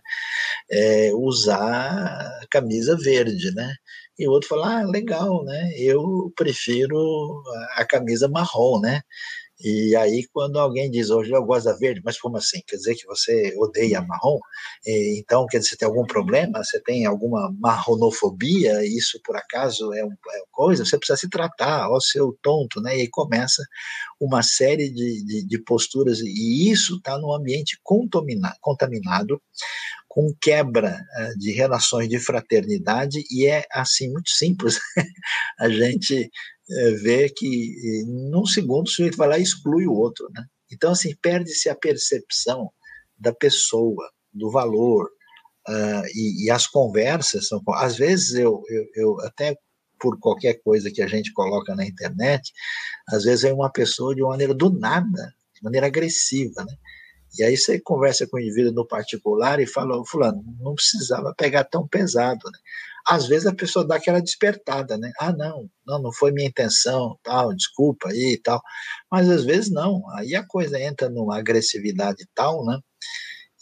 É, usar camisa verde, né? E o outro fala, ah, legal, né? Eu prefiro a camisa marrom, né? E aí, quando alguém diz hoje eu gosto da verde, mas como assim? Quer dizer que você odeia marrom? E, então, quer dizer, você tem algum problema? Você tem alguma marronofobia? Isso por acaso é, um, é coisa? Você precisa se tratar, ó, seu tonto, né? E aí começa uma série de, de, de posturas, e isso está no ambiente contaminado, contaminado com quebra uh, de relações de fraternidade, e é assim muito simples a gente é, vê que num segundo o sujeito vai lá e exclui o outro, né? Então, assim, perde-se a percepção da pessoa, do valor, uh, e, e, as conversas são. Às vezes, eu, eu, eu, até por qualquer coisa que a gente coloca na internet, às vezes é uma pessoa de uma maneira do nada, de maneira agressiva, né? E aí você conversa com o indivíduo no particular e fala, fulano, não precisava pegar tão pesado, né? Às vezes a pessoa dá aquela despertada, né? Ah, não, não, não foi minha intenção, tal, desculpa aí e tal. Mas às vezes não, aí a coisa entra numa agressividade tal, né?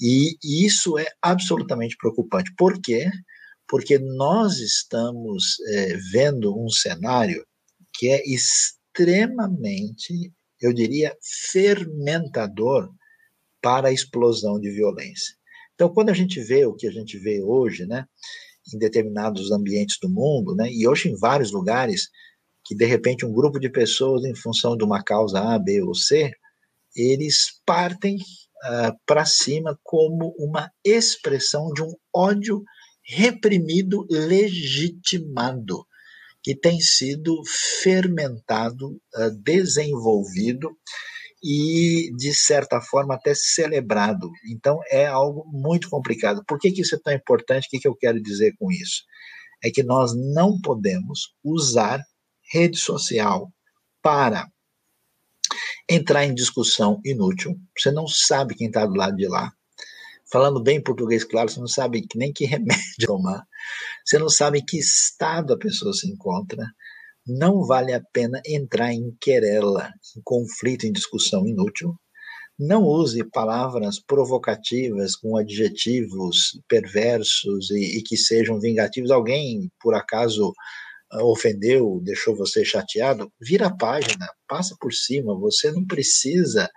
E, e isso é absolutamente preocupante. Por quê? Porque nós estamos é, vendo um cenário que é extremamente, eu diria, fermentador para a explosão de violência. Então, quando a gente vê o que a gente vê hoje, né, em determinados ambientes do mundo, né, e hoje em vários lugares, que de repente um grupo de pessoas, em função de uma causa A, B ou C, eles partem uh, para cima como uma expressão de um ódio reprimido, legitimado, que tem sido fermentado, uh, desenvolvido e, de certa forma, até celebrado. Então, é algo muito complicado. Por que, que isso é tão importante? O que, que eu quero dizer com isso? É que nós não podemos usar rede social para entrar em discussão inútil. Você não sabe quem está do lado de lá. Falando bem português, claro, você não sabe nem que remédio tomar. Você não sabe em que estado a pessoa se encontra não vale a pena entrar em querela, em conflito, em discussão inútil. Não use palavras provocativas com adjetivos perversos e, e que sejam vingativos. Alguém, por acaso, ah, ofendeu, deixou você chateado, vira a página, passa por cima. Você não precisa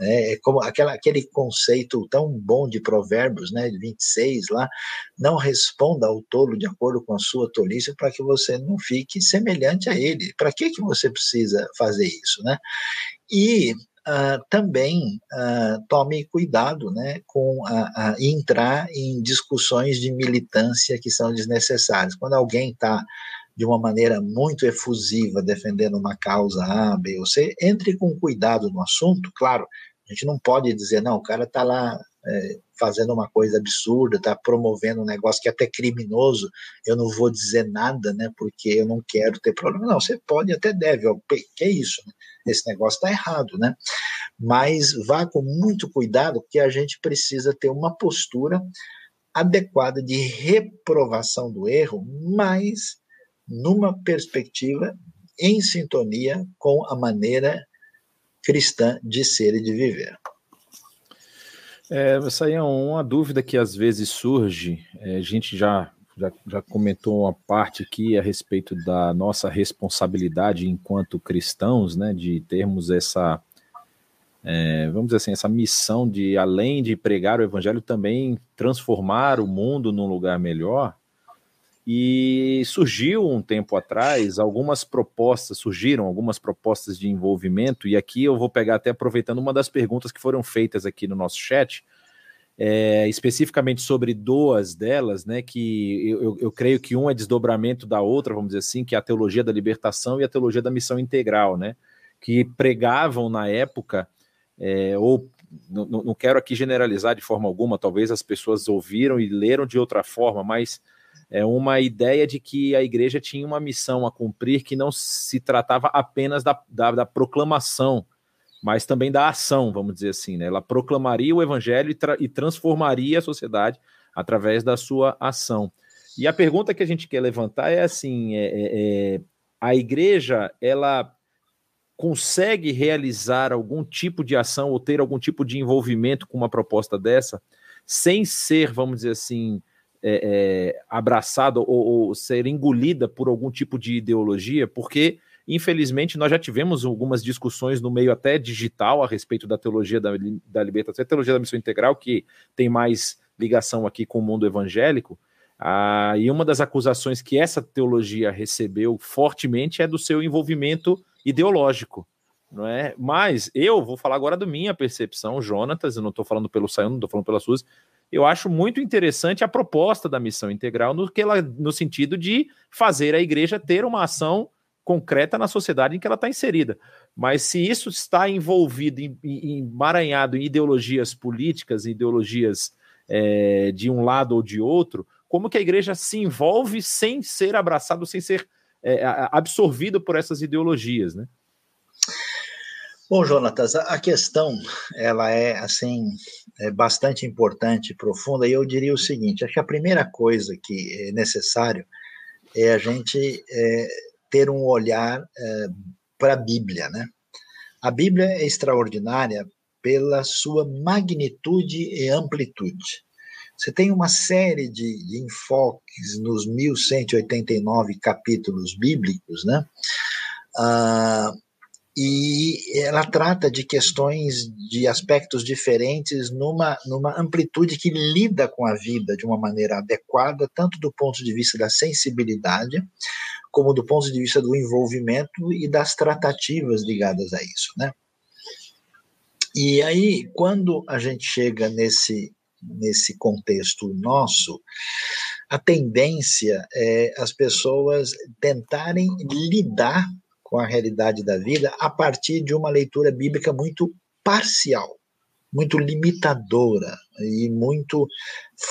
é, é como aquela, aquele conceito tão bom de Provérbios, né, de 26 lá, não responda ao tolo de acordo com a sua tolice para que você não fique semelhante a ele. Para que, que você precisa fazer isso, né? E Uh, também uh, tome cuidado né, com entrar em discussões de militância que são desnecessárias. Quando alguém está de uma maneira muito efusiva defendendo uma causa A, B ou C, entre com cuidado no assunto, claro, a gente não pode dizer, não, o cara está lá é, fazendo uma coisa absurda, está promovendo um negócio que é até criminoso, eu não vou dizer nada, né, porque eu não quero ter problema. Não, você pode até deve, ó, que é isso, né? esse negócio está errado, né? Mas vá com muito cuidado, porque a gente precisa ter uma postura adequada de reprovação do erro, mas numa perspectiva em sintonia com a maneira cristã de ser e de viver. É, essa aí é uma dúvida que às vezes surge. É, a gente já, já, já comentou uma parte aqui a respeito da nossa responsabilidade enquanto cristãos, né, de termos essa, é, vamos dizer assim, essa missão de, além de pregar o evangelho, também transformar o mundo num lugar melhor. E surgiu um tempo atrás algumas propostas, surgiram algumas propostas de envolvimento, e aqui eu vou pegar até aproveitando uma das perguntas que foram feitas aqui no nosso chat, é, especificamente sobre duas delas, né? Que eu, eu, eu, creio que um é desdobramento da outra, vamos dizer assim, que é a teologia da libertação e a teologia da missão integral, né? Que pregavam na época, é, ou não, não quero aqui generalizar de forma alguma, talvez as pessoas ouviram e leram de outra forma, mas é uma ideia de que a igreja tinha uma missão a cumprir que não se tratava apenas da, da, da proclamação, mas também da ação, vamos dizer assim. Né? Ela proclamaria o evangelho e, tra e transformaria a sociedade através da sua ação. E a pergunta que a gente quer levantar é assim: é, é, é a igreja ela consegue realizar algum tipo de ação ou ter algum tipo de envolvimento com uma proposta dessa, sem ser, vamos dizer assim, é, é, abraçada ou, ou, ser engolida por algum tipo de ideologia, porque, infelizmente, nós já tivemos algumas discussões no meio até digital a respeito da teologia da, da libertação, a teologia da missão integral, que tem mais ligação aqui com o mundo evangélico. Ah, e uma das acusações que essa teologia recebeu fortemente é do seu envolvimento ideológico. Não é? Mas eu vou falar agora da minha percepção, Jonatas, eu não estou falando pelo Sayão, não estou falando pela Suzy, eu acho muito interessante a proposta da missão integral no, que ela, no sentido de fazer a igreja ter uma ação concreta na sociedade em que ela está inserida. Mas se isso está envolvido, em, em, emaranhado em ideologias políticas, ideologias é, de um lado ou de outro, como que a igreja se envolve sem ser abraçado, sem ser é, por essas ideologias, né? Bom, Jonatas, a questão ela é assim é bastante importante, profunda, e eu diria o seguinte: acho que a primeira coisa que é necessário é a gente é, ter um olhar é, para a Bíblia, né? A Bíblia é extraordinária pela sua magnitude e amplitude. Você tem uma série de, de enfoques nos 1189 capítulos bíblicos, né? Ah, e ela trata de questões de aspectos diferentes numa, numa amplitude que lida com a vida de uma maneira adequada, tanto do ponto de vista da sensibilidade, como do ponto de vista do envolvimento e das tratativas ligadas a isso, né? E aí, quando a gente chega nesse, nesse contexto nosso, a tendência é as pessoas tentarem lidar com a realidade da vida a partir de uma leitura bíblica muito parcial, muito limitadora e muito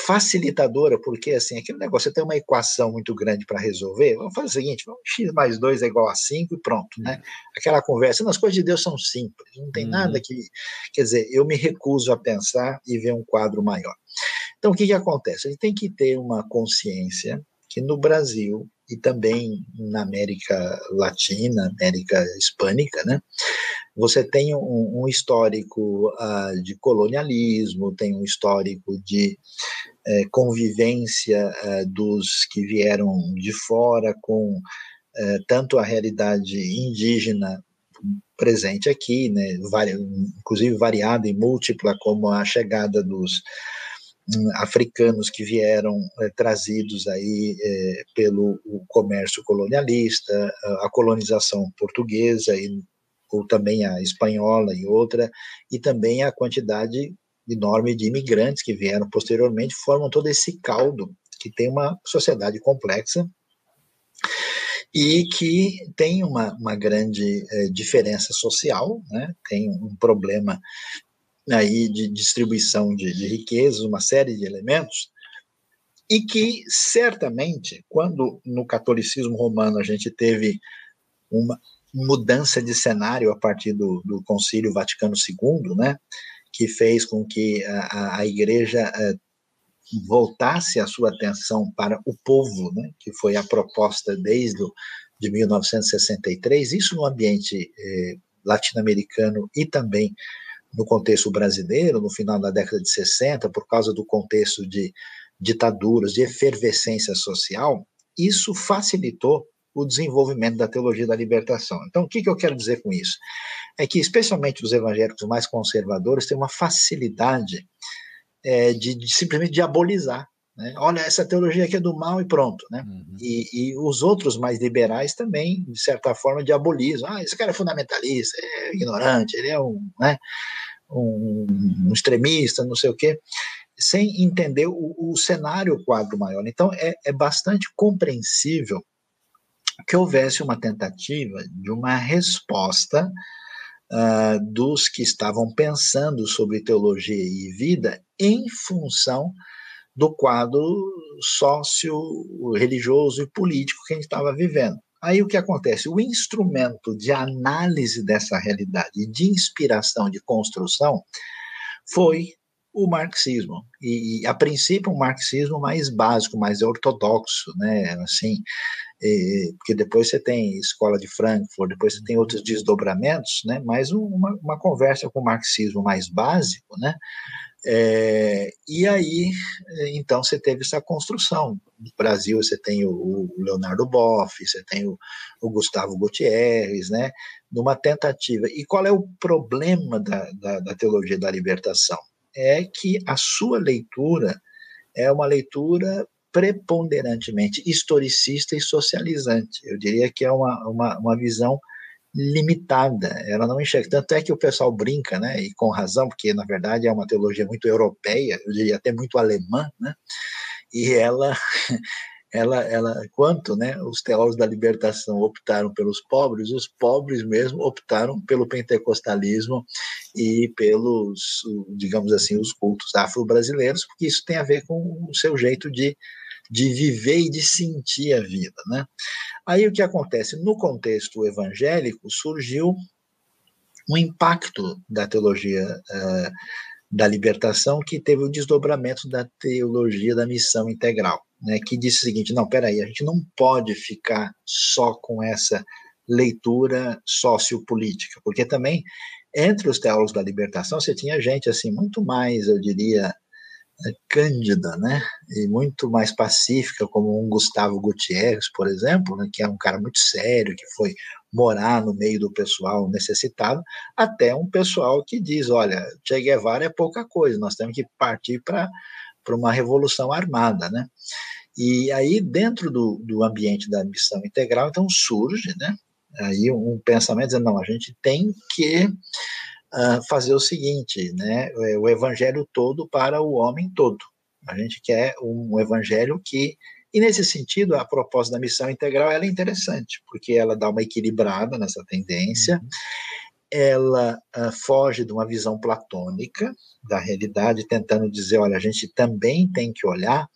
facilitadora, porque assim, aquele negócio, você tem uma equação muito grande para resolver, vamos fazer o seguinte, x mais 2 é igual a 5 e pronto, né? Uhum. Aquela conversa, as coisas de Deus são simples, não tem uhum. nada que, quer dizer, eu me recuso a pensar e ver um quadro maior. Então, o que que acontece? A gente tem que ter uma consciência que no Brasil e também na América Latina, América Hispânica, né? Você tem um, um histórico uh, de colonialismo, tem um histórico de uh, convivência uh, dos que vieram de fora com eh, tanto a realidade indígena presente aqui, né, vari, inclusive variada e múltipla, como a chegada dos africanos que vieram é, trazidos aí é, pelo comércio colonialista, a colonização portuguesa e ou também a espanhola e outra, e também a quantidade enorme de imigrantes que vieram posteriormente formam todo esse caldo que tem uma sociedade complexa e que tem uma, uma grande é, diferença social, né? tem um problema aí de distribuição de, de riquezas, uma série de elementos, e que certamente, quando no catolicismo romano a gente teve uma mudança de cenário a partir do, do Concílio Vaticano II, né, que fez com que a, a igreja eh, voltasse a sua atenção para o povo, né, que foi a proposta desde o, de 1963, isso no ambiente eh, latino-americano e também no contexto brasileiro, no final da década de 60, por causa do contexto de ditaduras, de efervescência social, isso facilitou o desenvolvimento da teologia da libertação. Então, o que, eu quero dizer com isso? É que, especialmente os evangélicos mais conservadores, têm uma facilidade é, de, de, simplesmente diabolizar. Né? Olha, essa teologia aqui é do mal e pronto. Né? Uhum. E, e, os outros mais liberais também, de certa forma, diabolizam. Ah, esse cara é fundamentalista, é ignorante, ele é um. Né? um, um extremista, não sei o quê, sem entender o, o cenário, o quadro maior. Então, é, é bastante compreensível que houvesse uma tentativa de uma resposta uh, dos que estavam pensando sobre teologia e vida em função do quadro sócio-religioso e político que a gente estava vivendo. Aí o que acontece? O instrumento de análise dessa realidade, de inspiração, de construção, foi o marxismo. E, a princípio, um marxismo mais básico, mais ortodoxo, né? Assim, porque depois você tem escola de Frankfurt, depois você tem outros desdobramentos, né? Mas uma, uma conversa com o marxismo mais básico, né? É, e aí, então, você teve essa construção. No Brasil, você tem o, o Leonardo Boff, você tem o, o, Gustavo Gutierrez, né? Numa tentativa. E qual é o problema da, da, da teologia da libertação? É que a sua leitura é uma leitura preponderantemente historicista e socializante. Eu diria que é uma, uma, uma visão limitada, ela não enxerga. Tanto é que o pessoal brinca, né, e com razão, porque na verdade é uma teologia muito europeia, eu diria até muito alemã, né, e ela ela, ela, quanto né, os teólogos da libertação optaram pelos pobres, os pobres mesmo optaram pelo pentecostalismo e pelos, digamos assim, os cultos afro-brasileiros, porque isso tem a ver com o seu jeito de, de viver e de sentir a vida. Né? Aí o que acontece? No contexto evangélico, surgiu um impacto da teologia uh, da libertação que teve o desdobramento da teologia da missão integral, né, que disse o seguinte: não, peraí, a gente não pode ficar só com essa leitura sociopolítica, porque também entre os teólogos da libertação você tinha gente assim muito mais, eu diria, cândida, né, e muito mais pacífica, como um Gustavo Gutierrez, por exemplo, né, que era um cara muito sério, que foi morar no meio do pessoal necessitado, até um pessoal que diz, olha, Che Guevara é pouca coisa, nós temos que partir para uma revolução armada, né? E aí, dentro do, do ambiente da missão integral, então surge, né, aí um pensamento dizendo, não, a gente tem que uh, fazer o seguinte, né, é, o evangelho todo para o homem todo. A gente quer um evangelho que e nesse sentido, a proposta da missão integral é interessante, porque ela dá uma equilibrada nessa tendência, uhum. ela uh, foge de uma visão platônica da realidade, tentando dizer, olha, a gente também tem que olhar,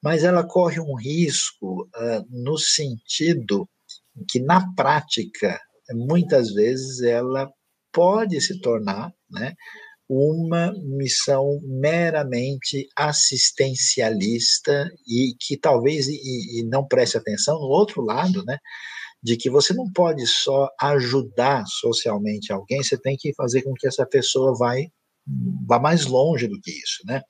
mas ela corre um risco uh, no sentido que, na prática, muitas vezes ela pode se tornar, né, uma missão meramente assistencialista e que talvez e, e, não preste atenção no outro lado, né, de que você não pode só ajudar socialmente alguém, você tem que fazer com que essa pessoa vai vá mais longe do que isso, né?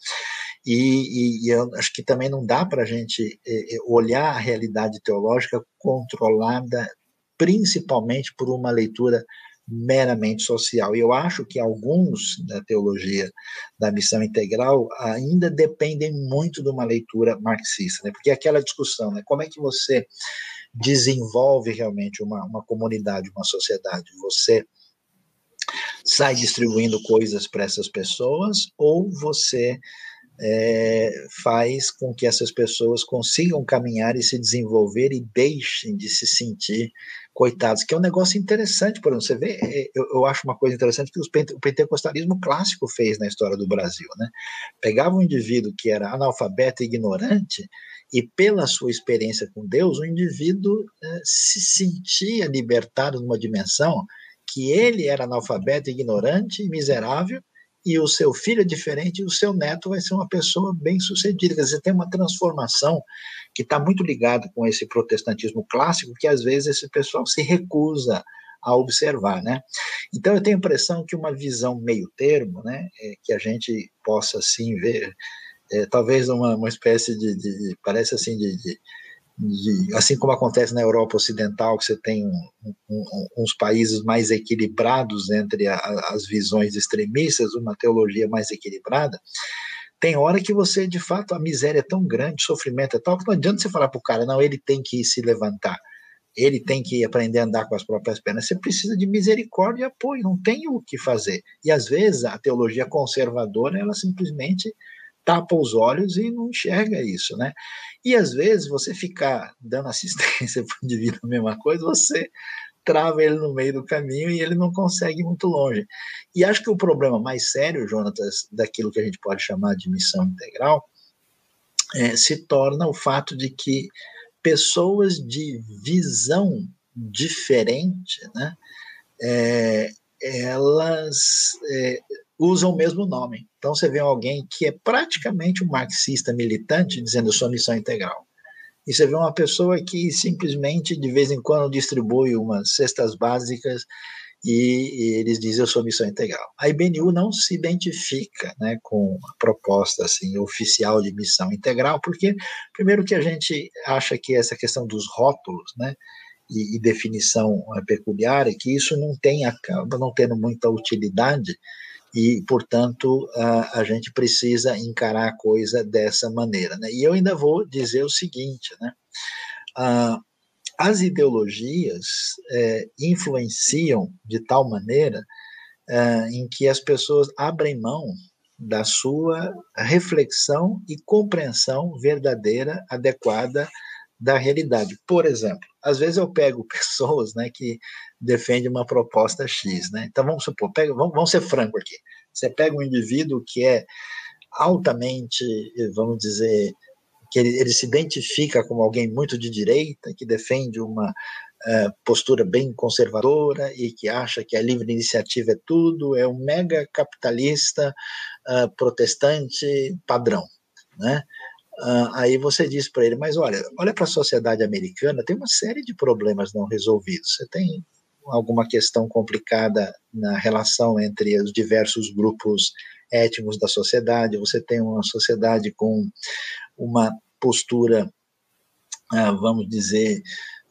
E, e, e eu acho que também não dá para a gente é, olhar a realidade teológica controlada principalmente por uma leitura meramente social. E eu acho que alguns da teologia da missão integral ainda dependem muito de uma leitura marxista, né? porque é aquela discussão, né? como é que você desenvolve realmente uma, uma comunidade, uma sociedade? Você sai distribuindo coisas para essas pessoas ou você é, faz com que essas pessoas consigam caminhar e se desenvolver e deixem de se sentir coitados, que é um negócio interessante, por exemplo, você vê, é, eu, eu acho uma coisa interessante que o pentecostalismo clássico fez na história do Brasil, né? Pegava um indivíduo que era analfabeto e ignorante, e pela sua experiência com Deus, o indivíduo eh, se sentia libertado numa dimensão que ele era analfabeto, ignorante e miserável, e o seu filho é diferente, e o seu neto vai ser uma pessoa bem sucedida. Quer dizer, tem uma transformação que está muito ligada com esse protestantismo clássico, que às vezes esse pessoal se recusa a observar, né? Então eu tenho a impressão que uma visão meio termo, né, é que a gente possa assim ver, é, talvez uma, uma espécie de, de parece assim de, de de, assim como acontece na Europa Ocidental, que você tem um, um, uns países mais equilibrados entre a, as visões extremistas, uma teologia mais equilibrada, tem hora que você, de fato, a miséria é tão grande, o sofrimento é tal, que não adianta você falar para o cara, não, ele tem que se levantar, ele tem que aprender a andar com as próprias pernas. Você precisa de misericórdia e apoio, não tem o que fazer. E às vezes a teologia conservadora, ela simplesmente tapa os olhos e não enxerga isso, né? E às vezes você ficar dando assistência para o indivíduo a mesma coisa, você trava ele no meio do caminho e ele não consegue ir muito longe. E acho que o problema mais sério, Jonatas, daquilo que a gente pode chamar de missão integral, é, se torna o fato de que pessoas de visão diferente, né, é, elas é, usam o mesmo nome. Então você vê alguém que é praticamente um marxista militante dizendo sua missão integral. E você vê uma pessoa que simplesmente de vez em quando distribui umas cestas básicas e, e eles dizem eu sou missão integral. A IBNU não se identifica né, com a proposta assim, oficial de missão integral, porque primeiro que a gente acha que essa questão dos rótulos, né, e, e definição é peculiar é que isso não tem acaba não tendo muita utilidade e, portanto, a, a gente precisa encarar a coisa dessa maneira. Né? E eu ainda vou dizer o seguinte, né? Ah, as ideologias é, influenciam de tal maneira é, em que as pessoas abrem mão da sua reflexão e compreensão verdadeira, adequada da realidade. Por exemplo, às vezes eu pego pessoas né, que defendem uma proposta X. Né? Então vamos supor, pega, vamos, vamos ser franco aqui. Você pega um indivíduo que é altamente, vamos dizer, que ele, ele se identifica como alguém muito de direita, que defende uma uh, postura bem conservadora e que acha que a livre iniciativa é tudo, é um mega capitalista uh, protestante padrão, né? Uh, aí você diz para ele, mas olha, olha para a sociedade americana, tem uma série de problemas não resolvidos. Você tem alguma questão complicada na relação entre os diversos grupos étnicos da sociedade, você tem uma sociedade com uma postura, uh, vamos dizer,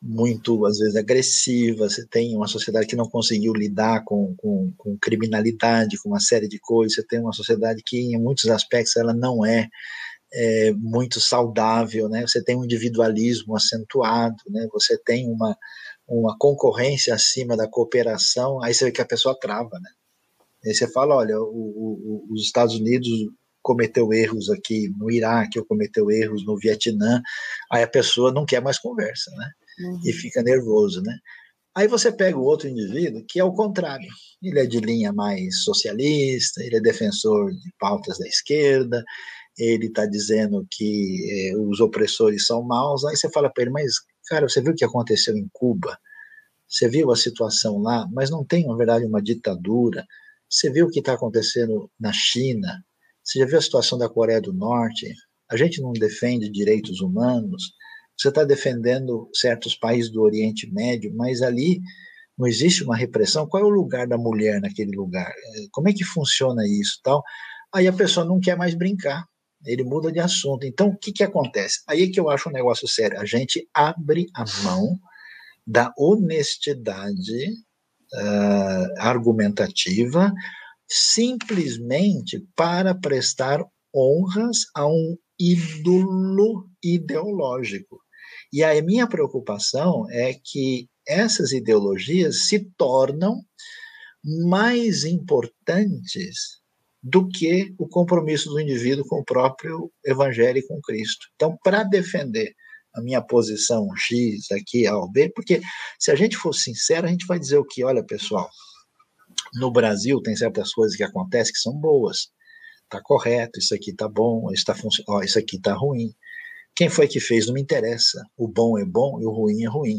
muito, às vezes, agressiva, você tem uma sociedade que não conseguiu lidar com, com, com, criminalidade, com uma série de coisas, você tem uma sociedade que, em muitos aspectos, ela não é é, muito saudável, né? Você tem um individualismo acentuado, né? Você tem uma, uma concorrência acima da cooperação, aí você vê que a pessoa trava, né? Aí você fala, olha, o, o, os Estados Unidos cometeu erros aqui no Iraque, ou cometeu erros no Vietnã, aí a pessoa não quer mais conversa, né? Uhum. E fica nervoso, né? Aí você pega o outro indivíduo que é o contrário. Ele é de linha mais socialista, ele é defensor de pautas da esquerda, ele está dizendo que eh, os opressores são maus, aí você fala para ele, mas, cara, você viu o que aconteceu em Cuba? Você viu a situação lá, mas não tem, na verdade, uma ditadura. Você viu o que está acontecendo na China? Você já viu a situação da Coreia do Norte? A gente não defende direitos humanos. Você está defendendo certos países do Oriente Médio, mas ali não existe uma repressão. Qual é o lugar da mulher naquele lugar? Como é que funciona isso, tal? Aí a pessoa não quer mais brincar ele muda de assunto. Então, o que, que acontece? Aí é que eu acho um negócio sério. A gente abre a mão da honestidade uh, argumentativa simplesmente para prestar honras a um ídolo ideológico. E a minha preocupação é que essas ideologias se tornam mais importantes do que o compromisso do indivíduo com o próprio evangelho e com Cristo. Então, para defender a minha posição X aqui, A ou B, porque se a gente for sincero, a gente vai dizer o que, olha, pessoal, no Brasil tem certas coisas que acontecem que são boas. Está correto, isso aqui está bom, isso, tá ó, isso aqui está ruim. Quem foi que fez não me interessa. O bom é bom e o ruim é ruim.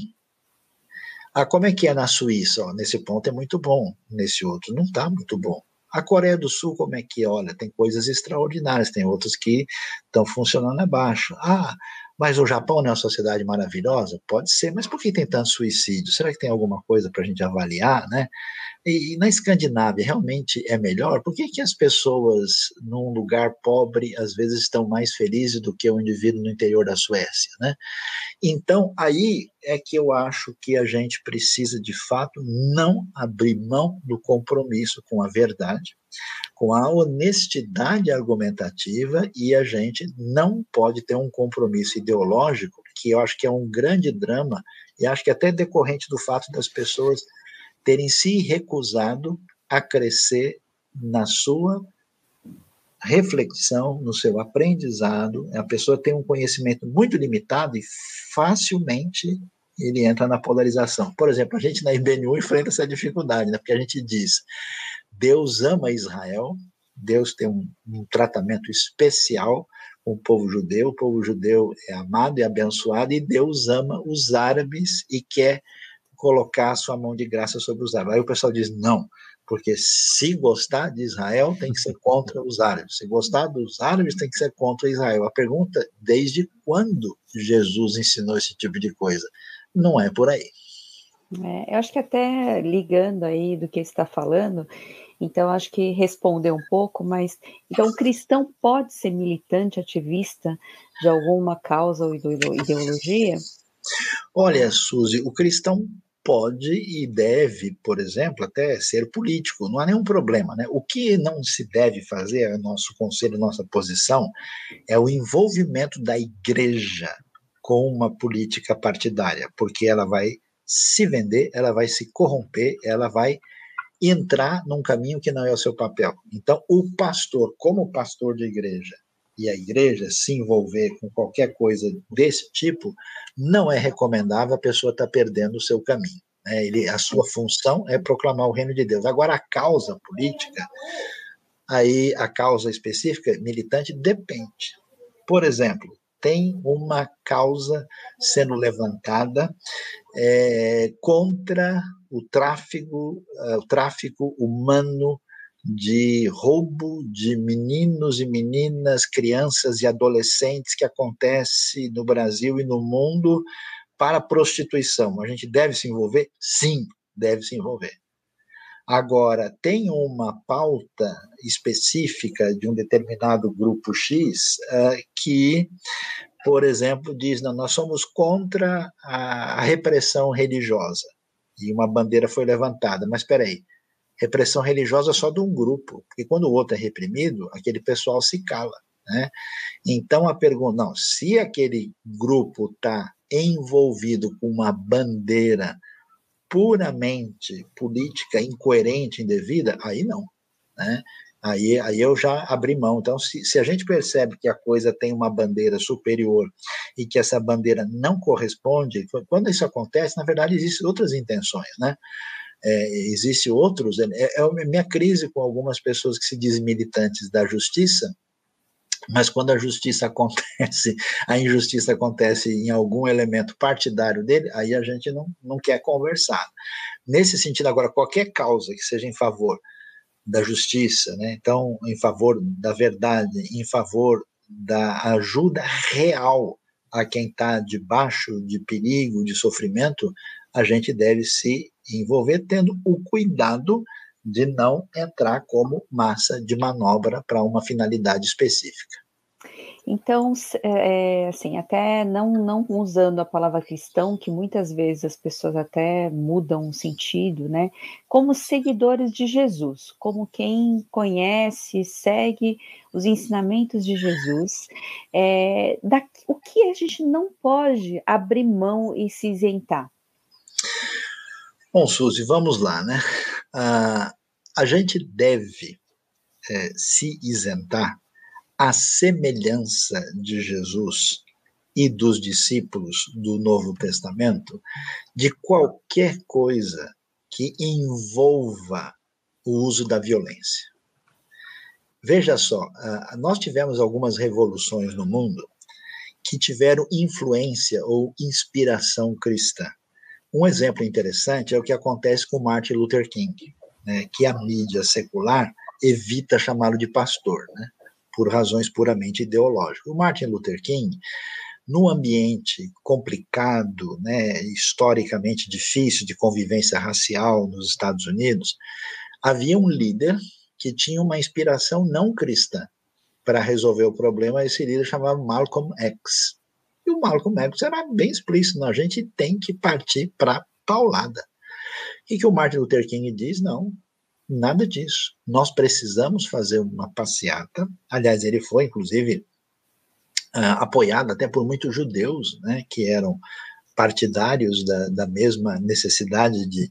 Ah, como é que é na Suíça? Nesse ponto é muito bom, nesse outro não está muito bom. A Coreia do Sul, como é que olha? Tem coisas extraordinárias, tem outras que estão funcionando abaixo. Ah, mas o Japão não é uma sociedade maravilhosa? Pode ser, mas por que tem tanto suicídio? Será que tem alguma coisa para a gente avaliar, né? E, e, na Escandinávia realmente é melhor? Por que, que as pessoas num lugar pobre às vezes estão mais felizes do que o indivíduo no interior da Suécia, né? Então, aí é que eu acho que a gente precisa, de fato, não abrir mão do compromisso com a verdade, com a honestidade argumentativa, e a gente não pode ter um compromisso ideológico, que eu acho que é um grande drama, e acho que até decorrente do fato das pessoas terem se recusado a crescer na sua reflexão, no seu aprendizado. A pessoa tem um conhecimento muito limitado e facilmente ele entra na polarização. Por exemplo, a gente na IBNU enfrenta essa dificuldade, né? porque a gente diz: Deus ama Israel, Deus tem um, um tratamento especial com o povo judeu, o povo judeu é amado e abençoado, e Deus ama os árabes e quer colocar a sua mão de graça sobre os árabes. Aí o pessoal diz: não, porque se gostar de Israel, tem que ser contra os árabes. Se gostar dos árabes, tem que ser contra Israel. A pergunta: desde quando Jesus ensinou esse tipo de coisa? Não é por aí. É, eu acho que até ligando aí do que está falando, então acho que respondeu um pouco, mas então o cristão pode ser militante, ativista de alguma causa ou ideologia? Olha, Suzy, o cristão pode e deve, por exemplo, até ser político, não há nenhum problema. Né? O que não se deve fazer, é nosso conselho, nossa posição, é o envolvimento da igreja com uma política partidária, porque ela vai se vender, ela vai se corromper, ela vai entrar num caminho que não é o seu papel. Então, o pastor, como pastor de igreja, e a igreja se envolver com qualquer coisa desse tipo, não é recomendável, a pessoa está perdendo o seu caminho. Né? Ele, a sua função é proclamar o reino de Deus. Agora, a causa política, aí a causa específica, militante, depende. Por exemplo, tem uma causa sendo levantada é, contra o tráfico, uh, o tráfico humano de roubo de meninos e meninas, crianças e adolescentes que acontece no Brasil e no mundo para prostituição. A gente deve se envolver? Sim, deve se envolver. Agora, tem uma pauta específica de um determinado grupo X uh, que, por exemplo, diz: não, nós somos contra a, a repressão religiosa. E uma bandeira foi levantada. Mas espera aí, repressão religiosa só de um grupo, porque quando o outro é reprimido, aquele pessoal se cala. Né? Então a pergunta, não, se aquele grupo está envolvido com uma bandeira puramente política, incoerente, indevida, aí não. Né? Aí, aí eu já abri mão. Então, se, se a gente percebe que a coisa tem uma bandeira superior e que essa bandeira não corresponde, quando isso acontece, na verdade, existem outras intenções, né? é, existe outros. É, é a minha crise com algumas pessoas que se dizem militantes da justiça, mas quando a justiça acontece, a injustiça acontece em algum elemento partidário dele, aí a gente não, não quer conversar. Nesse sentido, agora, qualquer causa que seja em favor da justiça, né, então, em favor da verdade, em favor da ajuda real a quem está debaixo de perigo, de sofrimento, a gente deve se envolver tendo o cuidado de não entrar como massa de manobra para uma finalidade específica. Então, é, é, assim, até não, não usando a palavra cristão, que muitas vezes as pessoas até mudam o sentido, né? Como seguidores de Jesus, como quem conhece, segue os ensinamentos de Jesus, é, da, o que a gente não pode abrir mão e se isentar? Bom, Suzy, vamos lá, né? Ah, a gente deve é, se isentar à semelhança de Jesus e dos discípulos do Novo Testamento de qualquer coisa que envolva o uso da violência. Veja só, nós tivemos algumas revoluções no mundo que tiveram influência ou inspiração cristã. Um exemplo interessante é o que acontece com Martin Luther King, né, que a mídia secular evita chamá-lo de pastor, né, por razões puramente ideológicas. O Martin Luther King, num ambiente complicado, né, historicamente difícil de convivência racial nos Estados Unidos, havia um líder que tinha uma inspiração não cristã para resolver o problema. Esse líder chamava Malcolm X. E o Malcolm X era bem explícito, a gente tem que partir para paulada. E que o Martin Luther King diz, não, nada disso. Nós precisamos fazer uma passeata. Aliás, ele foi, inclusive, uh, apoiado até por muitos judeus, né, que eram partidários da, da mesma necessidade de,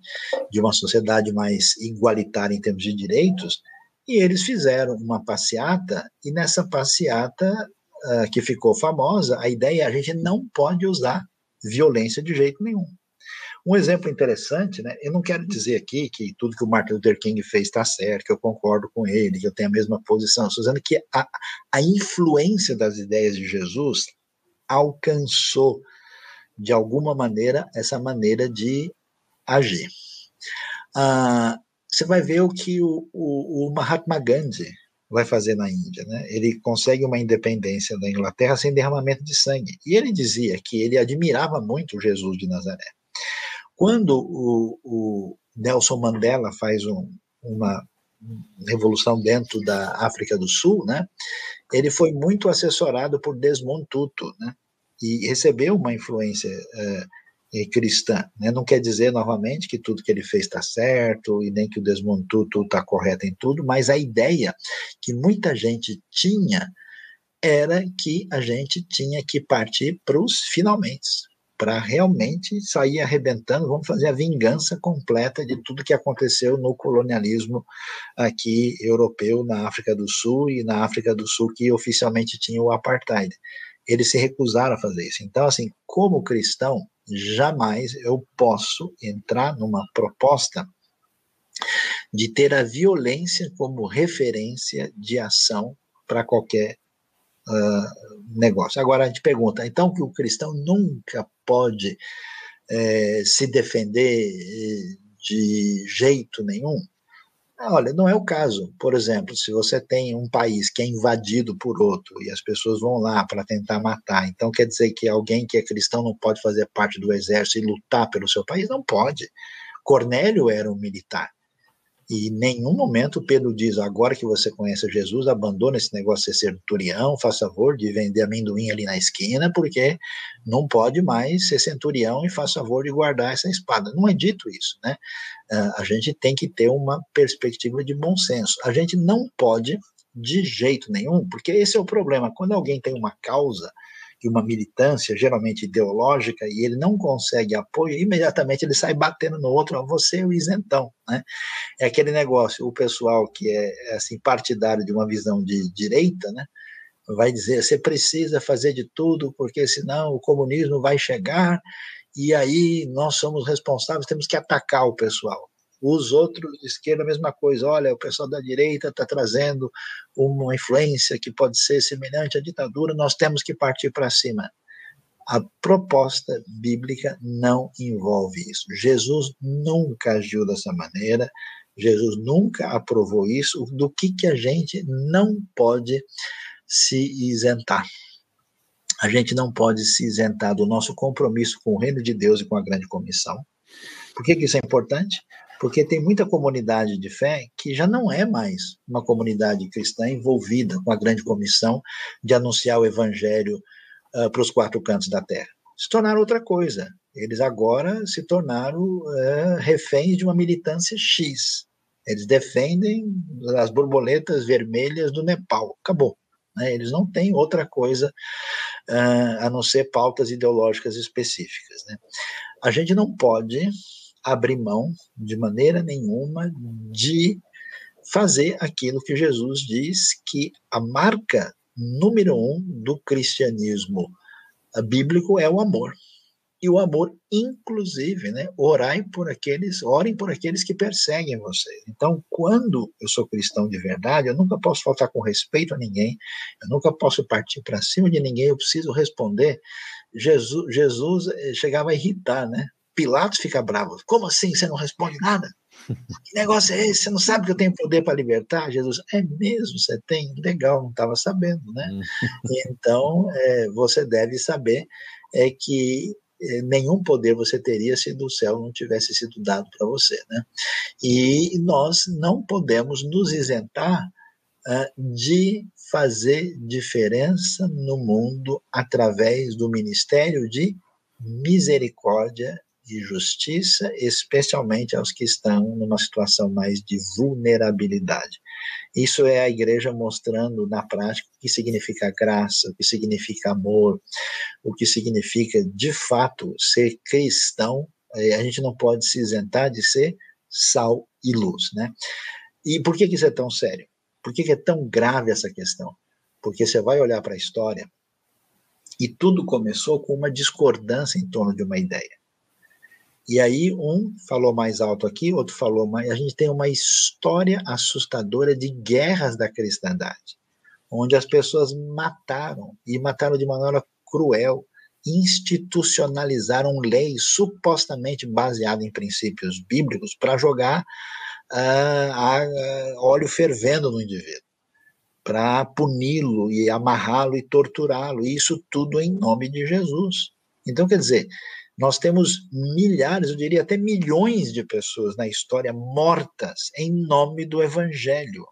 de uma sociedade mais igualitária em termos de direitos, e eles fizeram uma passeata, e nessa passeata uh, que ficou famosa, a ideia é a gente não pode usar violência de jeito nenhum. Um exemplo interessante, né? Eu não quero dizer aqui que tudo que o Martin Luther King fez está certo, que eu concordo com ele, que eu tenho a mesma posição. Estou dizendo que a, a influência das ideias de Jesus alcançou, de alguma maneira, essa maneira de agir. Ah, você vai ver o que o, o, o Mahatma Gandhi vai fazer na Índia. Né? Ele consegue uma independência da Inglaterra sem derramamento de sangue. E ele dizia que ele admirava muito Jesus de Nazaré. Quando o, o Nelson Mandela faz um, uma revolução dentro da África do Sul, né? Ele foi muito assessorado por Desmond Tutu, né? E recebeu uma influência é, cristã. Né? Não quer dizer, novamente, que tudo que ele fez está certo e nem que o Desmond Tutu está correto em tudo, mas a ideia que muita gente tinha era que a gente tinha que partir para os finalmente. Para realmente sair arrebentando, vamos fazer a vingança completa de tudo que aconteceu no colonialismo aqui europeu, na África do Sul e na África do Sul, que oficialmente tinha o apartheid. Eles se recusaram a fazer isso. Então, assim, como cristão, jamais eu posso entrar numa proposta de ter a violência como referência de ação para qualquer uh, negócio. Agora a gente pergunta, então que o cristão nunca pode é, se defender de jeito nenhum? Olha, não é o caso. Por exemplo, se você tem um país que é invadido por outro e as pessoas vão lá para tentar matar, então quer dizer que alguém que é cristão não pode fazer parte do exército e lutar pelo seu país? Não pode. Cornélio era um militar. E em nenhum momento Pedro diz: agora que você conhece Jesus, abandona esse negócio de ser centurião, faça favor de vender amendoim ali na esquina, porque não pode mais ser centurião e faça favor de guardar essa espada. Não é dito isso, né? Ah, a gente tem que ter uma perspectiva de bom senso. A gente não pode, de jeito nenhum, porque esse é o problema. Quando alguém tem uma causa, e uma militância, geralmente ideológica, e ele não consegue apoio, imediatamente ele sai batendo no outro, você é o isentão, né? É aquele negócio, o pessoal que é assim partidário de uma visão de direita, né? Vai dizer, você precisa fazer de tudo, porque senão o comunismo vai chegar, e aí nós somos responsáveis, temos que atacar o pessoal. Os outros de esquerda, a mesma coisa. Olha, o pessoal da direita está trazendo uma influência que pode ser semelhante à ditadura, nós temos que partir para cima. A proposta bíblica não envolve isso. Jesus nunca agiu dessa maneira, Jesus nunca aprovou isso. Do que, que a gente não pode se isentar? A gente não pode se isentar do nosso compromisso com o reino de Deus e com a grande comissão. Por que, que isso é importante? Porque tem muita comunidade de fé que já não é mais uma comunidade cristã envolvida com a grande comissão de anunciar o evangelho uh, para os quatro cantos da terra. Se tornaram outra coisa. Eles agora se tornaram uh, reféns de uma militância X. Eles defendem as borboletas vermelhas do Nepal. Acabou. Né? Eles não têm outra coisa uh, a não ser pautas ideológicas específicas. Né? A gente não pode abrir mão de maneira nenhuma de fazer aquilo que Jesus diz que a marca número um do cristianismo bíblico é o amor. E o amor, inclusive, né? Orai por aqueles, orem por aqueles que perseguem vocês. Então, quando eu sou cristão de verdade, eu nunca posso faltar com respeito a ninguém, eu nunca posso partir para cima de ninguém, eu preciso responder. Jesus, Jesus eh, chegava a irritar, né? Pilatos fica bravo. Como assim você não responde nada? Que negócio é esse? Você não sabe que eu tenho poder para libertar? Jesus, é mesmo, você tem? Legal, não estava sabendo, né? Hum. então, é, você deve saber é que é, nenhum poder você teria se do céu não tivesse sido dado para você, né? E nós não podemos nos isentar uh, de fazer diferença no mundo através do ministério de misericórdia e justiça, especialmente aos que estão numa situação mais de vulnerabilidade. Isso é a igreja mostrando na prática o que significa graça, o que significa amor, o que significa de fato ser cristão. É, a gente não pode se isentar de ser sal e luz, né? E por que, isso é tão sério? Por que é tão grave essa questão? Porque você vai olhar para a história e tudo começou com uma discordância em torno de uma ideia. E aí um falou mais alto aqui, outro falou mais. A gente tem uma história assustadora de guerras da cristandade, onde as pessoas mataram e mataram de maneira cruel, institucionalizaram leis supostamente baseadas em princípios bíblicos para jogar uh, óleo fervendo no indivíduo, para puni-lo e amarrá-lo e torturá-lo. Isso tudo em nome de Jesus. Então, quer dizer, nós temos milhares, eu diria até milhões de pessoas na história mortas em nome do Evangelho.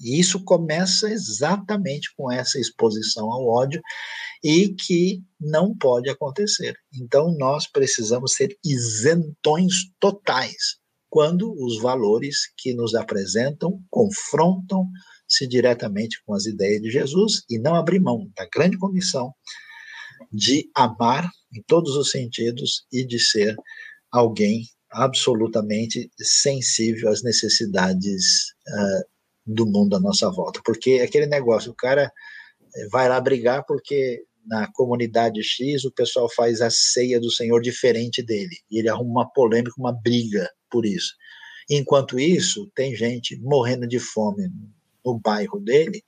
E isso começa exatamente com essa exposição ao ódio e que não pode acontecer. Então nós precisamos ser isentões totais quando os valores que nos apresentam confrontam-se diretamente com as ideias de Jesus e não abrir mão da grande comissão de amar em todos os sentidos e de ser alguém absolutamente sensível às necessidades uh, do mundo à nossa volta. Porque é aquele negócio, o cara eh, vai lá brigar porque na comunidade X o pessoal faz a ceia do Senhor diferente dele, e ele arruma uma polêmica, uma briga por isso. Enquanto isso, tem gente morrendo de fome no bairro dele,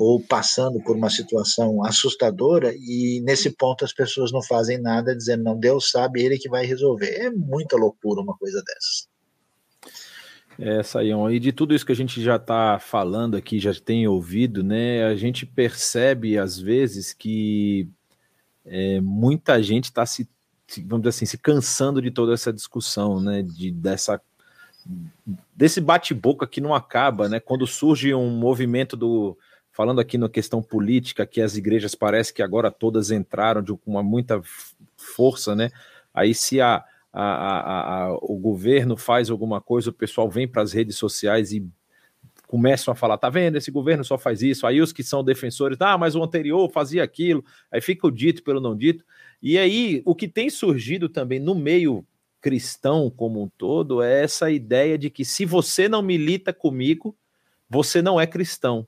ou passando por uma situação assustadora, e nesse ponto as pessoas não fazem nada, dizendo, não, Deus sabe, ele que vai resolver. É muita loucura uma coisa dessas. É, Saião, e de tudo isso que a gente já está falando aqui, já tem ouvido, né? A gente percebe às vezes que é, muita gente está se, vamos dizer assim, se cansando de toda essa discussão, né? De, dessa, desse bate-boca que não acaba, né? Quando surge um movimento do falando aqui na questão política, que as igrejas parece que agora todas entraram de, uma muita força, né? Aí se a, a, a, o governo faz alguma coisa, o pessoal vem para as redes sociais e começam a falar, tá vendo, esse governo só faz isso, aí os que são defensores, ah, mas o anterior fazia aquilo, aí fica o dito pelo não dito, e aí o que tem surgido também no meio cristão como um todo é essa ideia de que se você não milita comigo, você não é cristão.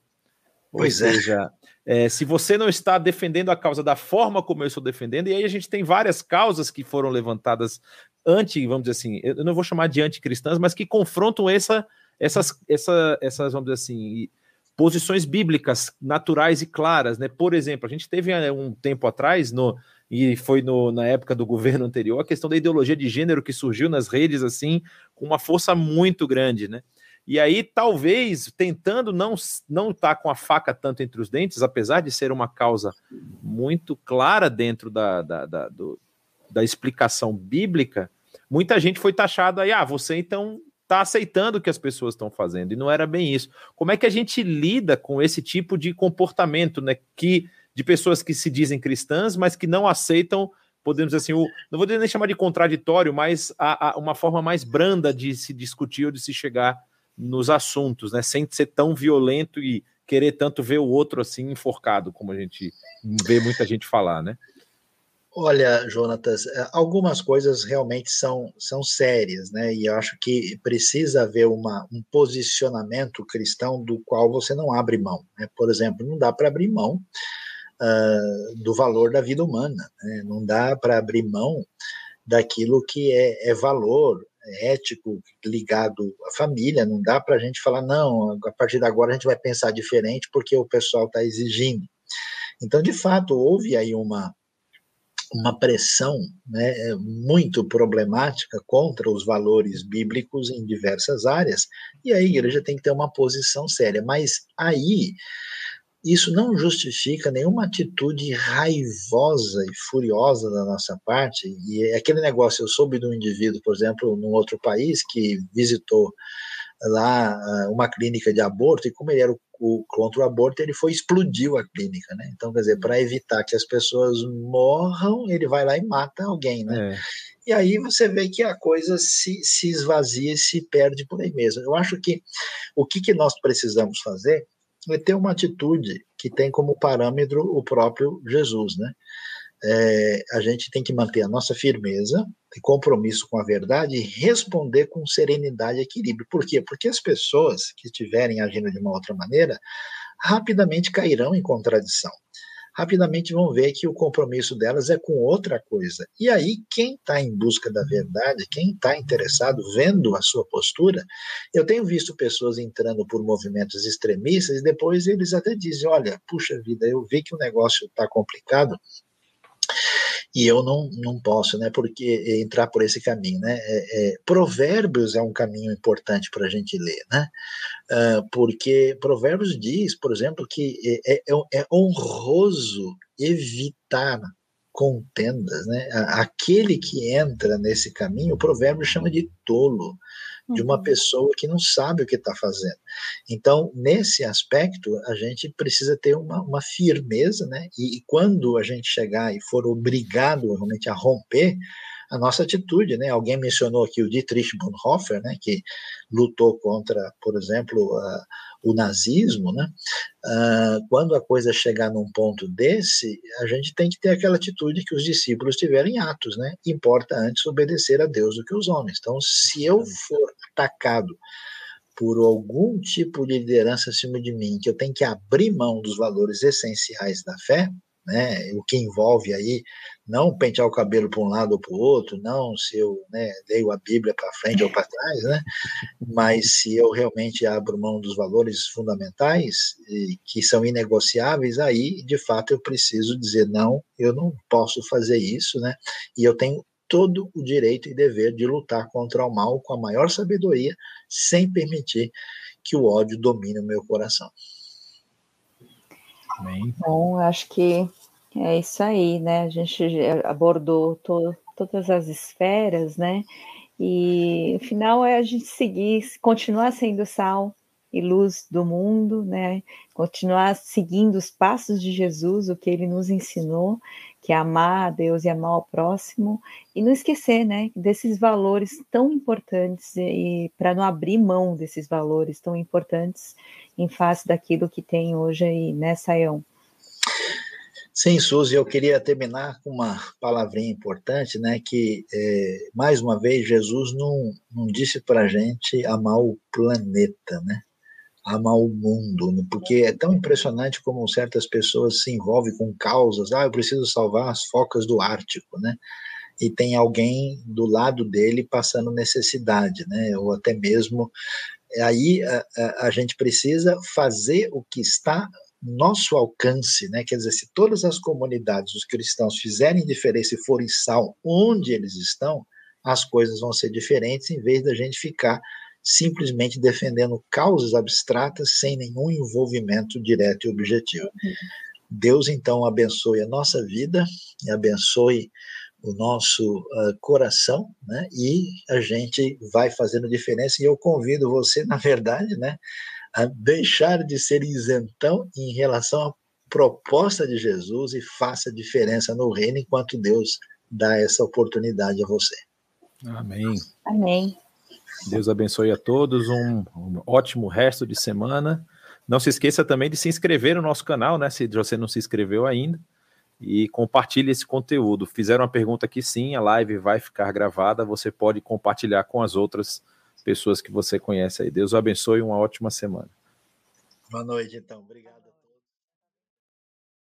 Pois Ou é. seja, é. é. se você não está defendendo a causa da forma como eu estou defendendo, e aí a gente tem várias causas que foram levantadas anti, vamos dizer assim, eu não vou chamar de anticristãs, mas que confrontam essa, essas, essa, essas, vamos dizer assim, posições bíblicas naturais e claras, né? Por exemplo, a gente teve é, um tempo atrás, no, e foi no, na época do governo anterior, a questão da ideologia de gênero que surgiu nas redes, assim, com uma força muito grande, né? E aí, talvez, tentando não não estar tá com a faca tanto entre os dentes, apesar de ser uma causa muito clara dentro da, da, da, do, da explicação bíblica, muita gente foi taxada aí, ah, você então está aceitando o que as pessoas estão fazendo, e não era bem isso. Como é que a gente lida com esse tipo de comportamento, né, que, de pessoas que se dizem cristãs, mas que não aceitam podemos dizer assim, o, não vou nem chamar de contraditório, mas a, a, uma forma mais branda de se discutir ou de se chegar nos assuntos, né? Sem ser tão violento e querer tanto ver o outro assim enforcado, como a gente vê muita gente falar, né? Olha, Jonatas, é, algumas coisas realmente são, são sérias, né? E eu acho que precisa haver uma, um posicionamento cristão do qual você não abre mão. Né? Por exemplo, não dá para abrir mão uh, do valor da vida humana, né? não dá para abrir mão daquilo que é, é valor ético ligado à família, não dá para a gente falar, não, a partir de agora a gente vai pensar diferente porque o pessoal está exigindo. Então, de fato, houve aí uma, uma pressão né, muito problemática contra os valores bíblicos em diversas áreas, e a igreja tem que ter uma posição séria. Mas aí isso não justifica nenhuma atitude raivosa e furiosa da nossa parte. E é aquele negócio, eu soube de um indivíduo, por exemplo, num outro país, que visitou lá ah, uma clínica de aborto, e como ele era o, o, contra o aborto, ele foi explodiu a clínica, né? Então, quer dizer, para evitar que as pessoas morram, ele vai lá e mata alguém, né? É. E aí você vê que a coisa se, se esvazia e se perde por aí mesmo. Eu acho que o que, que nós precisamos fazer é ter uma atitude que tem como parâmetro o próprio Jesus, né? É, a gente tem que manter a nossa firmeza e compromisso com a verdade e responder com serenidade e equilíbrio. Por quê? Porque as pessoas que estiverem agindo de uma outra maneira rapidamente cairão em contradição rapidamente vão ver que o compromisso delas é com outra coisa. E aí, quem está em busca da verdade, quem está interessado, vendo a sua postura, eu tenho visto pessoas entrando por movimentos extremistas e depois eles até dizem: olha, puxa vida, eu vi que o negócio está complicado, e eu não, não posso, né, porque entrar por esse caminho, né, é, é, Provérbios é um caminho importante para a gente ler, né, uh, porque Provérbios diz, por exemplo, que é, é, é, é honroso evitar contendas, né, aquele que entra nesse caminho, o Provérbio chama de tolo, de uma uhum. pessoa que não sabe o que está fazendo. Então, nesse aspecto, a gente precisa ter uma, uma firmeza, né? E, e, quando a gente chegar e for obrigado realmente a romper, a nossa atitude, né? Alguém mencionou aqui o Dietrich Bonhoeffer, né? Que lutou contra, por exemplo, uh, o nazismo, né? Uh, quando a coisa chegar num ponto desse, a gente tem que ter aquela atitude que os discípulos tiveram em Atos, né? Importa antes obedecer a Deus do que os homens. Então, se eu for atacado por algum tipo de liderança acima de mim, que eu tenho que abrir mão dos valores essenciais da fé, né, o que envolve aí não pentear o cabelo para um lado ou para o outro, não se eu né, leio a Bíblia para frente ou para trás, né, mas se eu realmente abro mão dos valores fundamentais e, que são inegociáveis, aí de fato eu preciso dizer não, eu não posso fazer isso, né, e eu tenho todo o direito e dever de lutar contra o mal com a maior sabedoria, sem permitir que o ódio domine o meu coração. Amém. Bom, acho que é isso aí, né? A gente abordou to, todas as esferas, né? E o final é a gente seguir, continuar sendo sal e luz do mundo, né? Continuar seguindo os passos de Jesus, o que ele nos ensinou, que é amar a Deus e amar ao próximo, e não esquecer, né, desses valores tão importantes e, para não abrir mão desses valores tão importantes em face daquilo que tem hoje aí, né, Saião? Sim, Suzy, eu queria terminar com uma palavrinha importante, né? Que é, mais uma vez Jesus não, não disse para a gente amar o planeta, né? Amar o mundo, né? porque é tão impressionante como certas pessoas se envolvem com causas. Ah, eu preciso salvar as focas do Ártico, né? E tem alguém do lado dele passando necessidade, né? Ou até mesmo aí a, a, a gente precisa fazer o que está nosso alcance, né? Quer dizer, se todas as comunidades, os cristãos fizerem diferença e forem sal onde eles estão, as coisas vão ser diferentes em vez da gente ficar simplesmente defendendo causas abstratas sem nenhum envolvimento direto e objetivo. Uhum. Deus então abençoe a nossa vida e abençoe o nosso uh, coração, né? E a gente vai fazendo diferença. E eu convido você, na verdade, né, a deixar de ser isentão em relação à proposta de Jesus e faça diferença no reino enquanto Deus dá essa oportunidade a você. Amém. Amém. Deus abençoe a todos, um, um, ótimo resto de semana. Não se esqueça também de se inscrever no nosso canal, né? Se você não se inscreveu ainda e compartilhe esse conteúdo. Fizeram uma pergunta aqui, sim, a live vai ficar gravada, você pode compartilhar com as outras pessoas que você conhece aí. Deus abençoe, uma ótima semana. Boa noite, então. Obrigado.